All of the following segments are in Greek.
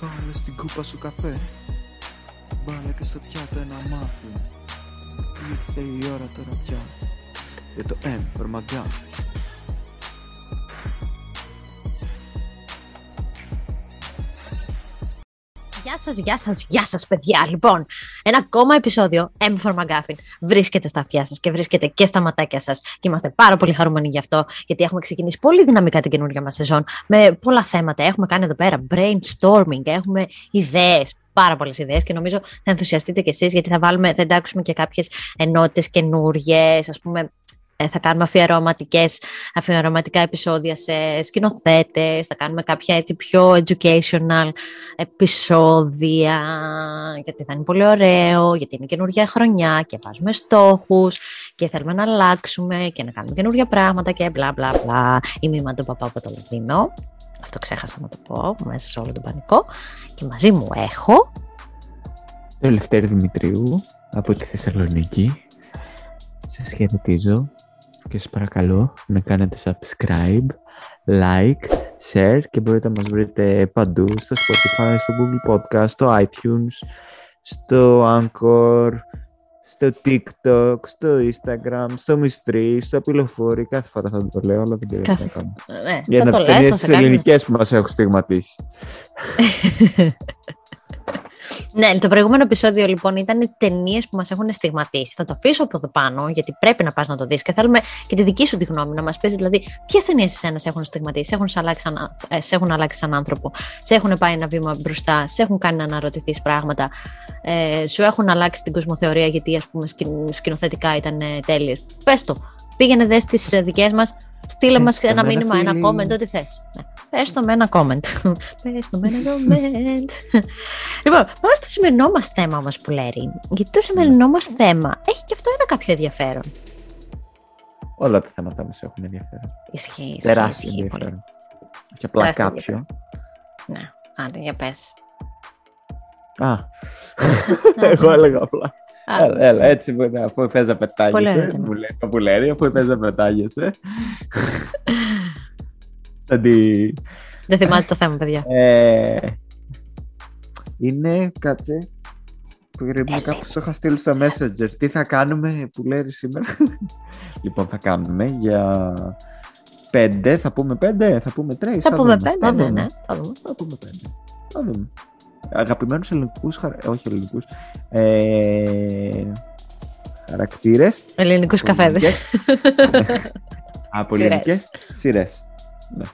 Βάλε στην κούπα σου καφέ. Βάλε και στο πιάτο ένα μάφι Ήρθε η ώρα τώρα πια Για το M for McGuffin Γεια σας, γεια σας, γεια σας παιδιά. Λοιπόν, ένα ακόμα επεισόδιο M for McGuffin βρίσκεται στα αυτιά σας και βρίσκεται και στα ματάκια σας και είμαστε πάρα πολύ χαρούμενοι γι' αυτό γιατί έχουμε ξεκινήσει πολύ δυναμικά την καινούργια μας σεζόν με πολλά θέματα. Έχουμε κάνει εδώ πέρα brainstorming, έχουμε ιδέες, πάρα πολλές ιδέες και νομίζω θα ενθουσιαστείτε κι εσείς γιατί θα, βάλουμε, θα εντάξουμε και κάποιες ενότητες καινούριε, ας πούμε, ε, θα κάνουμε αφιερωματικές, αφιερωματικά επεισόδια σε σκηνοθέτες, θα κάνουμε κάποια έτσι πιο educational επεισόδια, γιατί θα είναι πολύ ωραίο, γιατί είναι καινούργια χρονιά και βάζουμε στόχους και θέλουμε να αλλάξουμε και να κάνουμε καινούργια πράγματα και μπλα μπλα μπλα. Είμαι η παπά από το Λονδίνο. Αυτό ξέχασα να το πω μέσα σε όλο τον πανικό. Και μαζί μου έχω... Το Ελευθέρη Δημητρίου από τη Θεσσαλονίκη. Σας χαιρετίζω και σας παρακαλώ να κάνετε subscribe, like, share και μπορείτε να μας βρείτε παντού στο Spotify, στο Google Podcast, στο iTunes, στο Anchor, στο TikTok, στο Instagram, στο Mystery, στο Απειλοφόρη. Κάθε φορά θα το λέω, αλλά δεν ξέρω τι να κάνω. Ναι, Για να φτιάξει τις ελληνικές που μας έχουν στιγματίσει. Ναι, το προηγούμενο επεισόδιο λοιπόν ήταν ταινίες που μας έχουν στιγματίσει. Θα το αφήσω από εδώ πάνω, γιατί πρέπει να πας να το δεις και θέλουμε και τη δική σου τη γνώμη να μας πεις. Δηλαδή, ποιες ταινίες εσένα σε έχουν στιγματίσει, σε έχουν, αλλάξει σαν, ε, σε έχουν αλλάξει σαν άνθρωπο, σε έχουν πάει ένα βήμα μπροστά, σε έχουν κάνει να αναρωτηθείς πράγματα, ε, σου έχουν αλλάξει την κοσμοθεωρία γιατί ας πούμε σκηνοθετικά ήταν ε, τέλειε. Πες το. Πήγαινε δες τις ε, δικές μας Στείλε μας ένα μήνυμα, ένα comment, ό,τι θες. Ναι. Πες το με ένα comment. Πες το με ένα comment. λοιπόν, πάμε στο σημερινό μας θέμα όμως που λέει. Γιατί το σημερινό μας θέμα έχει και αυτό ένα κάποιο ενδιαφέρον. Όλα τα θέματα μας έχουν ενδιαφέρον. Ισχύει. Τεράστιο ενδιαφέρον. Και απλά κάποιο. Ναι, άντε για πες. Α, εγώ έλεγα απλά. Έλα, έλα, έτσι που είναι, αφού θες να πετάγεσαι, μου λέει το πουλέρι, αφού θες να πετάγεσαι. Σαν Δεν θυμάται το θέμα, παιδιά. Ε, είναι, κάτσε, που ήρθε κάπου σου είχα στείλει στο Messenger. Τι θα κάνουμε, που λέει σήμερα; λοιπόν, θα κάνουμε για πέντε, θα πούμε πέντε, θα πούμε τρεις. Θα, πούμε πέντε, ναι, ναι. Θα δούμε, θα πούμε πέντε. Θα δούμε αγαπημένους ελληνικούς, όχι ελληνικούς, ε, χαρακτήρες. Ελληνικούς καφέδες. Από ελληνικές σειρές. Ναι.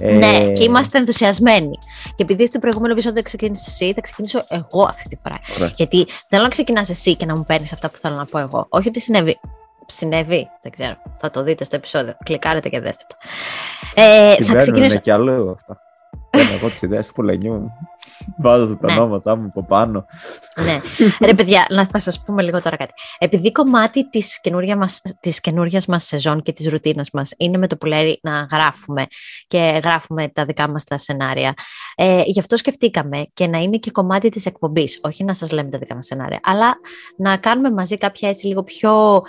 Ναι, ε... και είμαστε ενθουσιασμένοι. Και επειδή στην προηγούμενο επεισόδιο ξεκίνησε εσύ, θα ξεκινήσω εγώ αυτή τη φορά. Γιατί θέλω να ξεκινάς εσύ και να μου παίρνεις αυτά που θέλω να πω εγώ. Όχι ότι συνέβη. Συνέβη, δεν ξέρω. Θα το δείτε στο επεισόδιο. Κλικάρετε και δέστε το. Ε, θα ξεκινήσω. και άλλο αυτά. Παίρνω εγώ τις ιδέες του Πολενιού. Βάζω τα ναι. ονόματά μου από πάνω. ναι. Ρε παιδιά, να θα σας πούμε λίγο τώρα κάτι. Επειδή κομμάτι της καινούργια μας, της καινούργιας μας σεζόν και της ρουτίνας μας είναι με το που λέει να γράφουμε και γράφουμε τα δικά μας τα σενάρια. Ε, γι' αυτό σκεφτήκαμε και να είναι και κομμάτι της εκπομπής. Όχι να σας λέμε τα δικά μας σενάρια, αλλά να κάνουμε μαζί κάποια έτσι λίγο πιο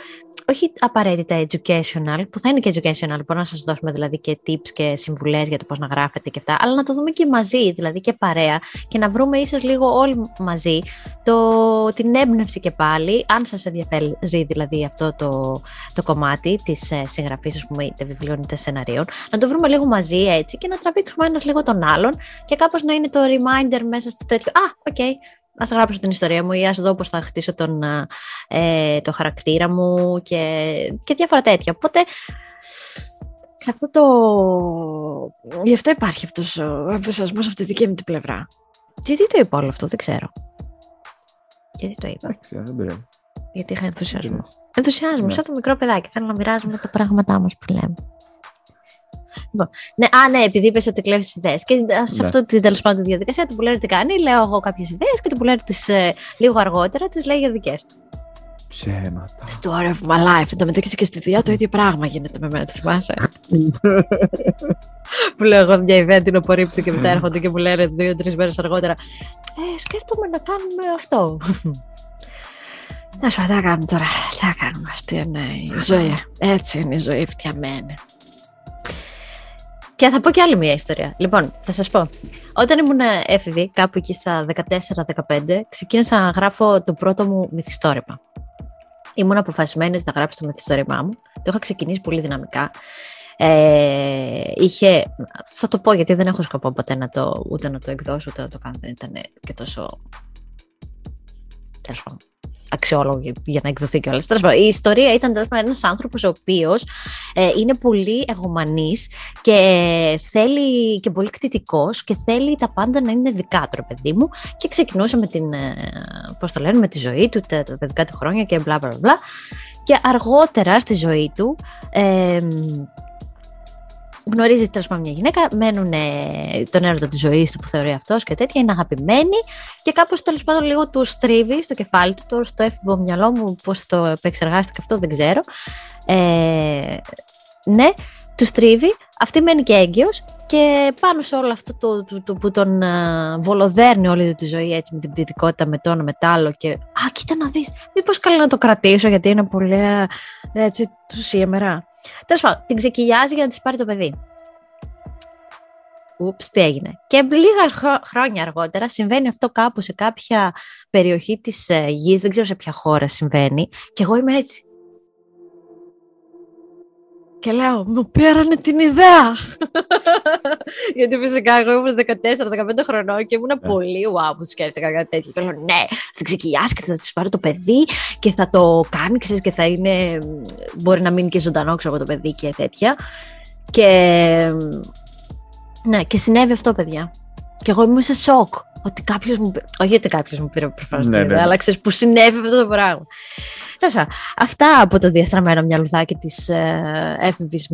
όχι απαραίτητα educational, που θα είναι και educational, μπορούμε να σας δώσουμε δηλαδή και tips και συμβουλές για το πώς να γράφετε και αυτά, αλλά να το δούμε και μαζί, δηλαδή και παρέα και να βρούμε ίσως λίγο όλοι μαζί το, την έμπνευση και πάλι, αν σας ενδιαφέρει δηλαδή αυτό το, το κομμάτι της ε, συγγραφής, ας πούμε, είτε βιβλίων είτε σεναρίων, να το βρούμε λίγο μαζί έτσι και να τραβήξουμε ένας λίγο τον άλλον και κάπως να είναι το reminder μέσα στο τέτοιο «Α, ok, okay, ας γράψω την ιστορία μου ή ας δω πώς θα χτίσω τον, ε, το χαρακτήρα μου και, και διάφορα τέτοια. Οπότε, σε αυτό το... Γι' αυτό υπάρχει αυτός ο ενθουσιασμός από τη δική μου την πλευρά. Τι, τι το είπα όλο αυτό, δεν ξέρω. Γιατί το είπα; Δεν ξέρω, Γιατί είχα ενθουσιασμό. Ενθουσιασμό, ναι. σαν το μικρό παιδάκι. Θέλω να μοιράζομαι τα πράγματά μας που λέμε. Λοιπόν, ναι, α, ναι, επειδή είπες ότι κλέβεις ιδέες. Και σε ναι. αυτή την τέλος πάντων τη διαδικασία, του που λέει τι κάνει, λέω εγώ κάποιες ιδέες και του που λέει τις, ε, λίγο αργότερα τις λέει για δικές του. Ψέματα. Story of my life. Εν τω μεταξύ και στη δουλειά το ίδιο πράγμα γίνεται με μένα, το θυμάσαι; που λέω εγώ μια ιδέα την απορρίπτω και μετά έρχονται και μου λένε δύο-τρεις μέρες αργότερα. Ε, σκέφτομαι να κάνουμε αυτό. Να σου τι κάνουμε τώρα. Τι κάνουμε. Αυτή είναι η ζωή. Έτσι είναι η ζωή φτιαμένη. Και θα πω και άλλη μια ιστορία. Λοιπόν, θα σας πω. Όταν ήμουν έφηβη, κάπου εκεί στα 14-15, ξεκίνησα να γράφω το πρώτο μου μυθιστόρημα. Ήμουν αποφασισμένη ότι θα γράψω το μυθιστόρημά μου. Το είχα ξεκινήσει πολύ δυναμικά. Ε, είχε, θα το πω γιατί δεν έχω σκοπό ποτέ να το, ούτε να το εκδώσω, ούτε να το κάνω. Δεν ήταν και τόσο τέλος πάντων, αξιόλογη για να εκδοθεί κιόλας. Η ιστορία ήταν ένας άνθρωπος ο οποίος ε, είναι πολύ εγωμανής και θέλει και πολύ κτητικός και θέλει τα πάντα να είναι δικά του, παιδί μου. Και ξεκινούσε με την, ε, πώς το λένε, με τη ζωή του, τα, τα παιδικά του χρόνια και μπλα μπλα μπλα. Και αργότερα στη ζωή του ε, γνωρίζεις τέλος πάντων μια γυναίκα, μένουν τον έρωτα της ζωής του που θεωρεί αυτός και τέτοια, είναι αγαπημένοι και κάπως τέλος πάντων λίγο του στρίβει στο κεφάλι του. Τώρα στο έφηβο μυαλό μου πώς το επεξεργάστηκε αυτό δεν ξέρω. Ε, ναι, του στρίβει, αυτή μένει και έγκυος και πάνω σε όλο αυτό το, το, το που τον uh, βολοδέρνει όλη τη ζωή έτσι με την πτυτικότητα, με το ένα, με το άλλο και «Α, κοίτα να δεις, μήπως καλά να το κρατήσω γιατί είναι πολύ έτσι του σήμερα». Τέλος πάντων, την ξεκυλιάζει για να της πάρει το παιδί. Ούψ, τι έγινε. Και λίγα χρόνια αργότερα συμβαίνει αυτό κάπου σε κάποια περιοχή της ε, γης, δεν ξέρω σε ποια χώρα συμβαίνει, και εγώ είμαι έτσι. Και λέω, μου πέρανε την ιδέα. Γιατί φυσικά εγώ ήμουν 14-15 χρονών και ήμουν yeah. Ναι. πολύ wow που σκέφτηκα κάτι τέτοιο. Και λέω, ναι, θα ξεκυλιάσει και θα της πάρει το παιδί και θα το κάνει ξέρεις, και θα είναι. Μπορεί να μείνει και ζωντανό, ξέρω το παιδί και τέτοια. Και. Ναι, και συνέβη αυτό, παιδιά. Και εγώ ήμουν σε σοκ. Ότι κάποιος μου. Όχι γιατί κάποιος μου πήρε προφανώς ναι, την ιδέα, ναι. αλλά ξέρεις που συνέβη αυτό το πράγμα. Τέσσερα. Αυτά από το διαστραμμένο μυαλουδάκι της ε, έφηβης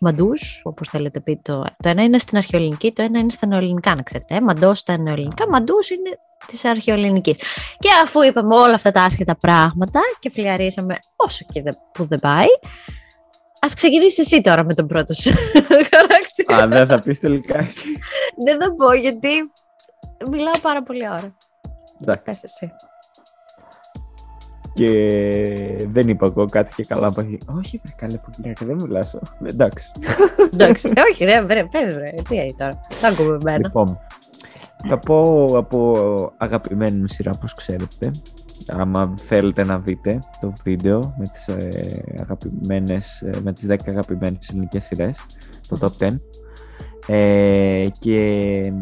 Μαντούς, όπως θέλετε πει. Το, το ένα είναι στην αρχαιοελληνική, το ένα είναι στα νεοελληνικά, να ξέρετε. Ε. Μαντός στα νεοελληνικά, μαντούς είναι της αρχαιοελληνικής. Και αφού είπαμε όλα αυτά τα άσχετα πράγματα και φλιαρίσαμε όσο και που δεν πάει, Α ξεκινήσεις εσύ τώρα με τον πρώτο σου χαρακτήρα. Α, δεν θα πεις τελικά εσύ. δεν θα πω γιατί μιλάω πάρα πολύ ώρα. Εντάξει. εσύ. Και δεν είπα εγώ κάτι και καλά από Όχι, βρε καλέ που και δεν μιλάσω. Εντάξει. Εντάξει, όχι, ρε, βρε, πες βρε, τι είναι τώρα. Θα ακούμε εμένα. Λοιπόν, θα πω από αγαπημένη μου σειρά, όπως ξέρετε. Άμα θέλετε να δείτε το βίντεο με τις, ε, αγαπημένες, ε, με τις 10 αγαπημένες ελληνικές σειρές, το Top 10. Ε, και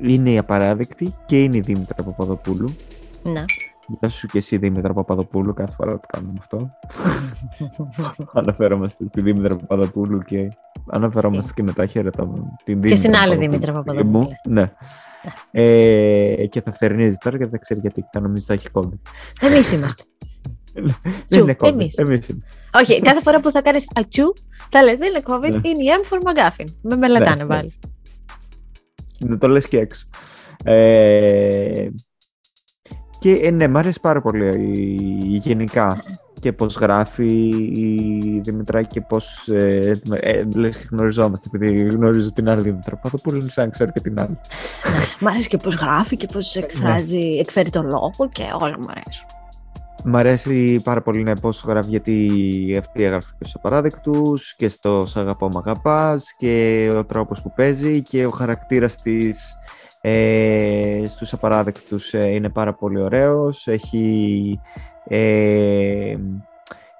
είναι η απαράδεκτη και είναι η Δήμητρα Παπαδοπούλου. Ναι. Γεια σου και εσύ Δήμητρα Παπαδοπούλου, κάθε φορά το κάνουμε αυτό. αναφερόμαστε στη Δήμητρα Παπαδοπούλου και αναφερόμαστε και μετά χαιρετάμε την Δήμητρα Και στην άλλη Δήμητρα Παπαδοπούλου. Ναι. ε, και θα φτερνίζει τώρα γιατί δεν ξέρει γιατί θα νομίζει ότι θα έχει COVID. Εμείς είμαστε. δεν είναι COVID. Εμείς. Εμείς Όχι, κάθε φορά που θα κάνεις ατσού, θα λες δεν είναι COVID, ναι. είναι η M for McGuffin. Με μελετάνε ναι, πάλι. Δεν το λες και έξω. Ε, και ε, ναι, μου αρέσει πάρα πολύ η, γενικά και πώς γράφει η Δημητρά και πώς ε, ε, λες και γνωριζόμαστε επειδή γνωρίζω την άλλη Δημητρά Παπαδοπούλου είναι σαν ξέρω και την άλλη. Ναι, μ' αρέσει και πώς γράφει και πώς εκφράζει, ναι. εκφέρει τον λόγο και όλα μου αρέσουν. Μ' αρέσει πάρα πολύ να πώς γράφει γιατί αυτή έγραφε και στους απαράδεκτους και στο «Σ' αγαπώ μ' αγαπάς» και ο τρόπος που παίζει και ο χαρακτήρας της ε, στους απαράδεκτους ε, είναι πάρα πολύ ωραίος, έχει, ε,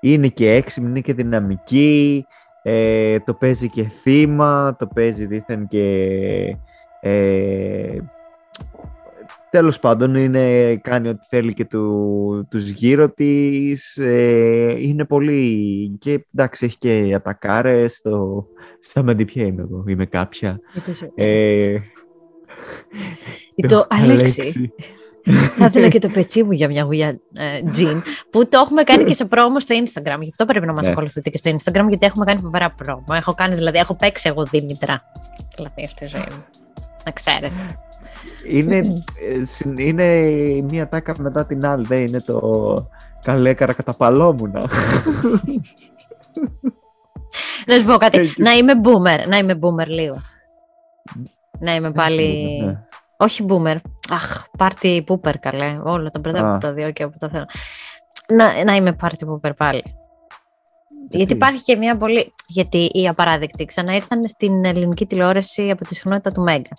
είναι και έξυπνη, είναι και δυναμική, ε, το παίζει και θύμα, το παίζει δίθεν και... Ε, τέλος πάντων είναι, κάνει ό,τι θέλει και του, τους γύρω της, ε, είναι πολύ και εντάξει έχει και ατακάρες, το, στα ποια είμαι εγώ, είμαι κάποια. Ε, το Αλέξη. Θα ήθελα και το πετσί μου για μια γουλιά ε, τζιν, που το έχουμε κάνει και σε πρόμο στο Instagram. Γι' αυτό πρέπει να μας ναι. ακολουθείτε και στο Instagram, γιατί έχουμε κάνει φοβερά πρόμο. Έχω κάνει, δηλαδή, έχω παίξει εγώ Δήμητρα. Δηλαδή, στη ζωή μου. Να ξέρετε. Είναι, ε, είναι μία τάκα μετά την άλλη, δεν είναι το καλέ καρακαταπαλόμουνα. Να σου πω κάτι. να είμαι boomer, να είμαι boomer λίγο. Να είμαι πάλι. Ναι. Όχι boomer. Αχ, party pooper καλέ. Όλα τα μπερδεύω από τα δύο και από τα θέλω. Να, να είμαι party pooper πάλι. Γιατί υπάρχει και μια πολύ. Γιατί οι απαράδεκτοι ξαναήρθαν στην ελληνική τηλεόραση από τη συχνότητα του Μέγκα.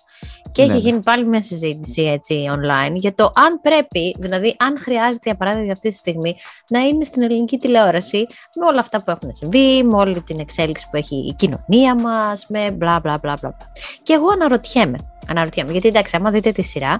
Και έχει Ναι, ναι. γίνει πάλι μια συζήτηση έτσι online για το αν πρέπει, δηλαδή αν χρειάζεται η απαράδεκτη αυτή τη στιγμή να είναι στην ελληνική τηλεόραση με όλα αυτά που έχουν συμβεί, με όλη την εξέλιξη που έχει η κοινωνία μας, με μπλα μπλα μπλα μπλα. Και εγώ αναρωτιέμαι. Αναρωτιέμαι. Γιατί εντάξει, άμα δείτε τη σειρά,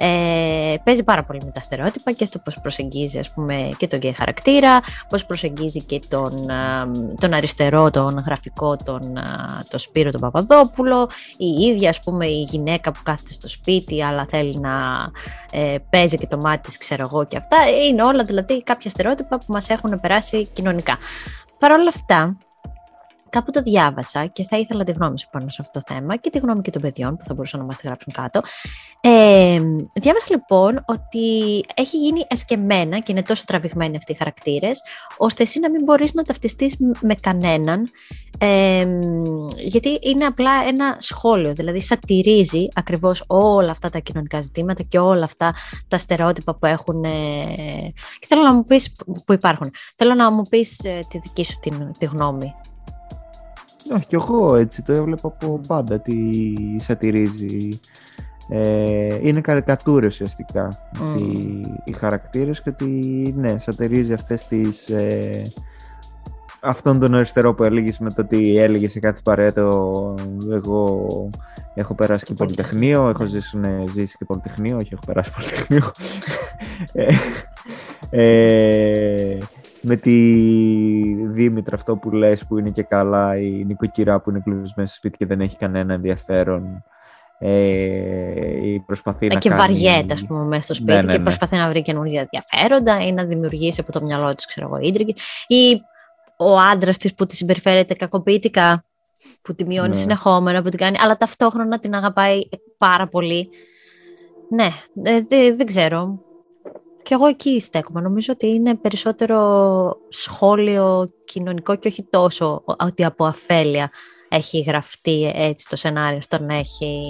ε, παίζει πάρα πολύ με τα στερεότυπα και στο πώς προσεγγίζει ας πούμε, και τον γκέι χαρακτήρα, πώς προσεγγίζει και τον, α, τον αριστερό, τον γραφικό, τον, α, τον Σπύρο τον Παπαδόπουλο, η ίδια ας πούμε η γυναίκα που κάθεται στο σπίτι αλλά θέλει να ε, παίζει και το μάτι της ξέρω εγώ και αυτά, είναι όλα δηλαδή κάποια στερεότυπα που μας έχουν περάσει κοινωνικά. Παρ' όλα αυτά, κάπου το διάβασα και θα ήθελα τη γνώμη σου πάνω σε αυτό το θέμα και τη γνώμη και των παιδιών που θα μπορούσαν να μας τη γράψουν κάτω. Ε, διάβασα λοιπόν ότι έχει γίνει εσκεμμένα και είναι τόσο τραβηγμένοι αυτοί οι χαρακτήρες, ώστε εσύ να μην μπορείς να ταυτιστείς μ- με κανέναν, ε, γιατί είναι απλά ένα σχόλιο, δηλαδή σατυρίζει ακριβώς όλα αυτά τα κοινωνικά ζητήματα και όλα αυτά τα στερεότυπα που έχουν ε, και θέλω να μου πεις που υπάρχουν. Θέλω να μου πεις ε, τη δική σου την, τη γνώμη. Όχι, και εγώ έτσι το έβλεπα από πάντα τι σατυρίζει. Ε, είναι καρικατούρες ουσιαστικά Μμμ. αυτοί οι χαρακτήρες και ότι ναι, σατυρίζει αυτές τις... Ε, αυτόν τον αριστερό που έλεγες με το ότι έλεγε σε κάθε παρέτο εγώ έχω περάσει και πολυτεχνείο, έχω ζήσει, ναι, ζήσει και πολυτεχνείο, όχι έχω περάσει πολυτεχνείο. Ε, ε, με τη Δήμητρα αυτό που λες που είναι και καλά η νοικοκυρά που είναι κλεισμένη στο σπίτι και δεν έχει κανένα ενδιαφέρον ε, ή προσπαθεί Ε, να και κάνει... βαριέται, ας πούμε, μέσα στο σπίτι Ναι, ναι, και ναι. προσπαθεί να βρει καινούργια ενδιαφέροντα ή να δημιουργήσει από το μυαλό της, ξέρω εγώ, ίντρικη. Ή ο άντρας της που τη συμπεριφέρεται κακοποιητικά, που τη μειώνει Ναι. συνεχόμενα, που την κάνει, αλλά ταυτόχρονα την αγαπάει πάρα πολύ. Ναι, ε, δε- δεν ξέρω. Και εγώ εκεί στέκομαι. Νομίζω ότι είναι περισσότερο σχόλιο κοινωνικό και όχι τόσο ότι από αφέλεια έχει γραφτεί έτσι το σενάριο στο να έχει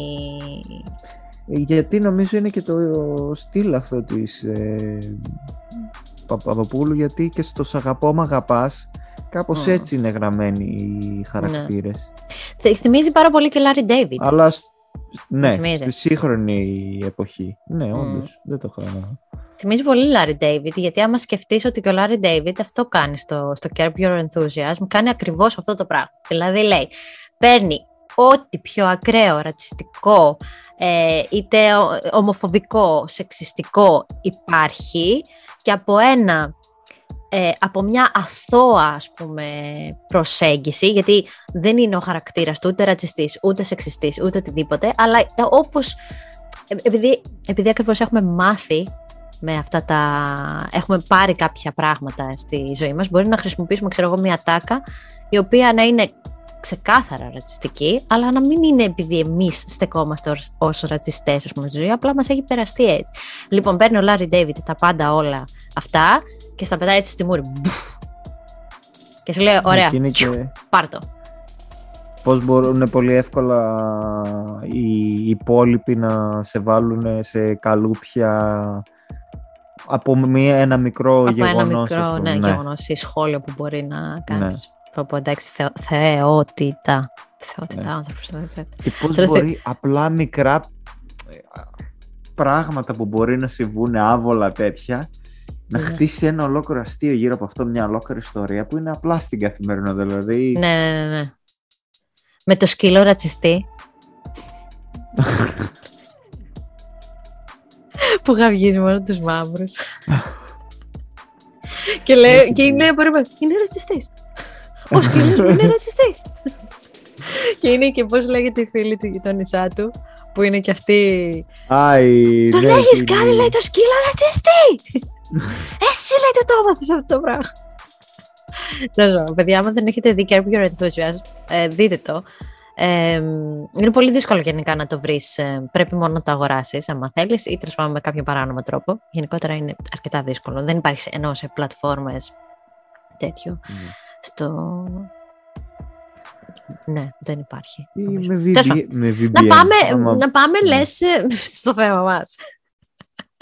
Γιατί νομίζω είναι και το στυλ αυτό της ε, Παπαδοπούλου γιατί και στο «Σ' αγαπώ μ' αγαπάς» κάπως Μμ. έτσι είναι γραμμένοι οι χαρακτήρες. Θε- Θυμίζει πάρα πολύ και Λάρι Ντέιβιτ. Αλλά σ- ναι, θυμίζεις. στη σύγχρονη εποχή. Ναι, Μμ. όντως, δεν το είχα... Θυμίζει πολύ Λάρι Ντέιβιτ, γιατί άμα σκεφτείς ότι και ο Λάρι Ντέιβιτ αυτό κάνει στο, στο Curb Your Enthusiasm, κάνει ακριβώς αυτό το πράγμα. Δηλαδή λέει, παίρνει ό,τι πιο ακραίο, ρατσιστικό, ε, είτε ο- ομοφοβικό, σεξιστικό υπάρχει και από ένα ε, από μια αθώα ας πούμε προσέγγιση γιατί δεν είναι ο χαρακτήρας του ούτε ρατσιστής, ούτε σεξιστής, ούτε οτιδήποτε αλλά ε, όπως ε, επειδή, επειδή ακριβώς έχουμε μάθει με αυτά τα... έχουμε πάρει κάποια πράγματα στη ζωή μας μπορεί να χρησιμοποιήσουμε ξέρω εγώ μια τάκα η οποία να είναι ξεκάθαρα ρατσιστική, αλλά να μην είναι επειδή εμείς στεκόμαστε ως, ως ρατσιστές, ας πούμε, στη ζωή, απλά μας έχει περαστεί έτσι. Λοιπόν, παίρνει ο Λάρι Ντέιβιτ τα πάντα όλα αυτά και στα πετάει έτσι στη μούρη. Μπουφ. Και σου λέει, ωραία, Και είναι και πάρ' το. πώς μπορούν πολύ εύκολα οι υπόλοιποι να σε βάλουν σε καλούπια από μία, ένα μικρό Από γεγονός. ένα ας μικρό πούμε, ναι, γεγονός ή σχόλιο που μπορεί να κάνεις. Ναι. Πω, πω, εντάξει, θεω, θεότητα. Θεότητα, Ναι. άνθρωπος. θεότητα. Και πώς Τώρα θε- μπορεί απλά μικρά ε, πράγματα που μπορεί να συμβούν άβολα τέτοια να Ναι. χτίσει ένα ολόκληρο αστείο γύρω από αυτό μια ολόκληρη ιστορία που είναι απλά στην καθημερινότητα. Δηλαδή, Ναι, ναι, ναι, ναι. Με το σκύλο ρατσιστή. που γαυγίζει μόνο τους μαύρους. και λέει, και είναι, περίμενε, είναι ρατσιστής. Ο σκύλος μου είναι ρατσιστής. και είναι και πώς λέγεται η φίλη του γειτόνισά του, που είναι και αυτή Άι, Τον ναι, έχεις τι- κάνει, λέει, το σκύλο ρατσιστή! Εσύ, λέει, του το έμαθες αυτό το πράγμα. Δεν ξέρω, παιδιά, άμα δεν έχετε δει Curb Your Enthusiasm, ε, δείτε το. Ε, είναι πολύ δύσκολο γενικά να το βρεις. ε, πρέπει μόνο να το αγοράσεις, άμα θέλεις, ή τέλος πάντων με κάποιο παράνομο τρόπο. Γενικότερα είναι αρκετά δύσκολο. Δεν υπάρχει ενώ σε πλατφόρμες τέτοιο. Ναι. Στο... Ναι, δεν υπάρχει. Ή νομίζω. με, Τέλος VB, πάντων. με VPN. Να πάμε, άμα- να πάμε ναι. λες, ε, στο θέμα μας.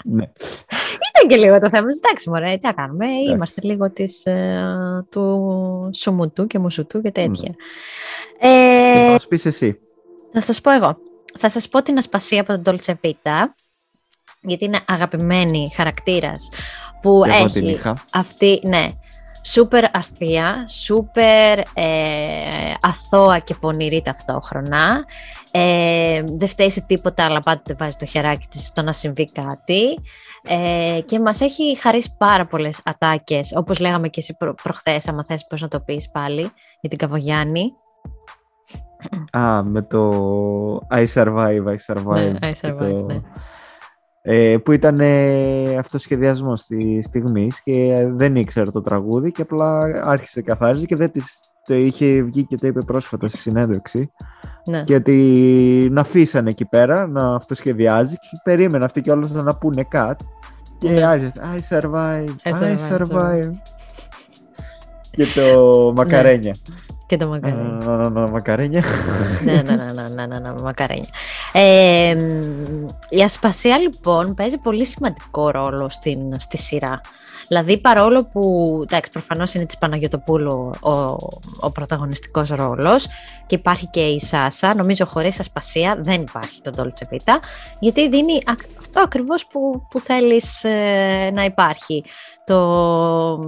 Ναι. Ή είναι και λίγο το θέμα. Εντάξει, μωρέ, τι να κάνουμε. Είμαστε λίγο της, ε, του σουμουτού και μουσουτού και τέτοια. Mm. Ε, θα πεις εσύ. Θα σας πω εγώ. Θα σας πω την ασπασία από τον Dolce Vita, γιατί είναι αγαπημένη χαρακτήρας που έχει αυτή, ναι, σούπερ αστεία, σούπερ ε, αθώα και πονηρή ταυτόχρονα. Ε, δεν φταίει σε τίποτα, αλλά πάντοτε βάζει το χεράκι της στο να συμβεί κάτι. Ε, και μας έχει χαρίσει πάρα πολλές ατάκες, όπως λέγαμε και εσύ προ, προχθές, άμα θες πώς να το πεις πάλι, για την Καβογιάννη. Α, με το I survive, I survive. Ναι, I survive, ναι ε, που ήταν ε, αυτοσχεδιασμός της στιγμής και δεν ήξερε το τραγούδι και απλά άρχισε καθάριζε και δεν της, το είχε βγει και το είπε πρόσφατα στη συνέντευξη ναι. και την αφήσανε εκεί πέρα να αυτοσχεδιάζει και περίμενε αυτή και όλες να πούνε κάτι και ναι. άρχισε I survive, I survive, I survive. και το μακαρένια. Ναι. Και το μακαρένια. μακαρένια. ναι, ναι, ναι, ναι, ναι, ναι, μακαρένια. Ε, η ασπασία λοιπόν παίζει πολύ σημαντικό ρόλο στην, στη σειρά. Δηλαδή παρόλο που, εντάξει, προφανώς είναι της Παναγιωτοπούλου ο, ο πρωταγωνιστικός ρόλος και υπάρχει και η Σάσα, νομίζω χωρίς ασπασία δεν υπάρχει τον Dolce Vita, γιατί δίνει αυτό ακριβώς που, που θέλεις ε, να υπάρχει το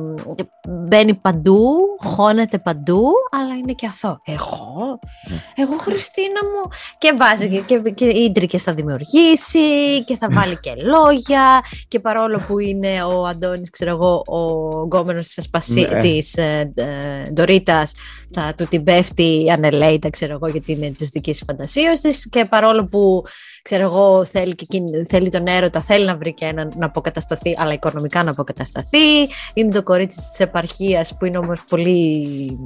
μπαίνει παντού, χώνεται παντού, αλλά είναι και αυτό. Εγώ, ναι. εγώ Χριστίνα μου. Και βάζει και, και ίντρικες θα δημιουργήσει και θα βάλει και λόγια και παρόλο που είναι ο Αντώνης, ξέρω εγώ, ο γκόμενος της, ασπασί, ναι. της ε, ε, Ντορίτας, θα του την πέφτει ανελέητα, ξέρω εγώ, γιατί είναι της δικής φαντασίας της και παρόλο που ξέρω εγώ, θέλει, και θέλει τον έρωτα, θέλει να βρει και έναν να αποκατασταθεί, αλλά οικονομικά να αποκατασταθεί. Είναι το κορίτσι της επαρχίας που είναι όμως πολύ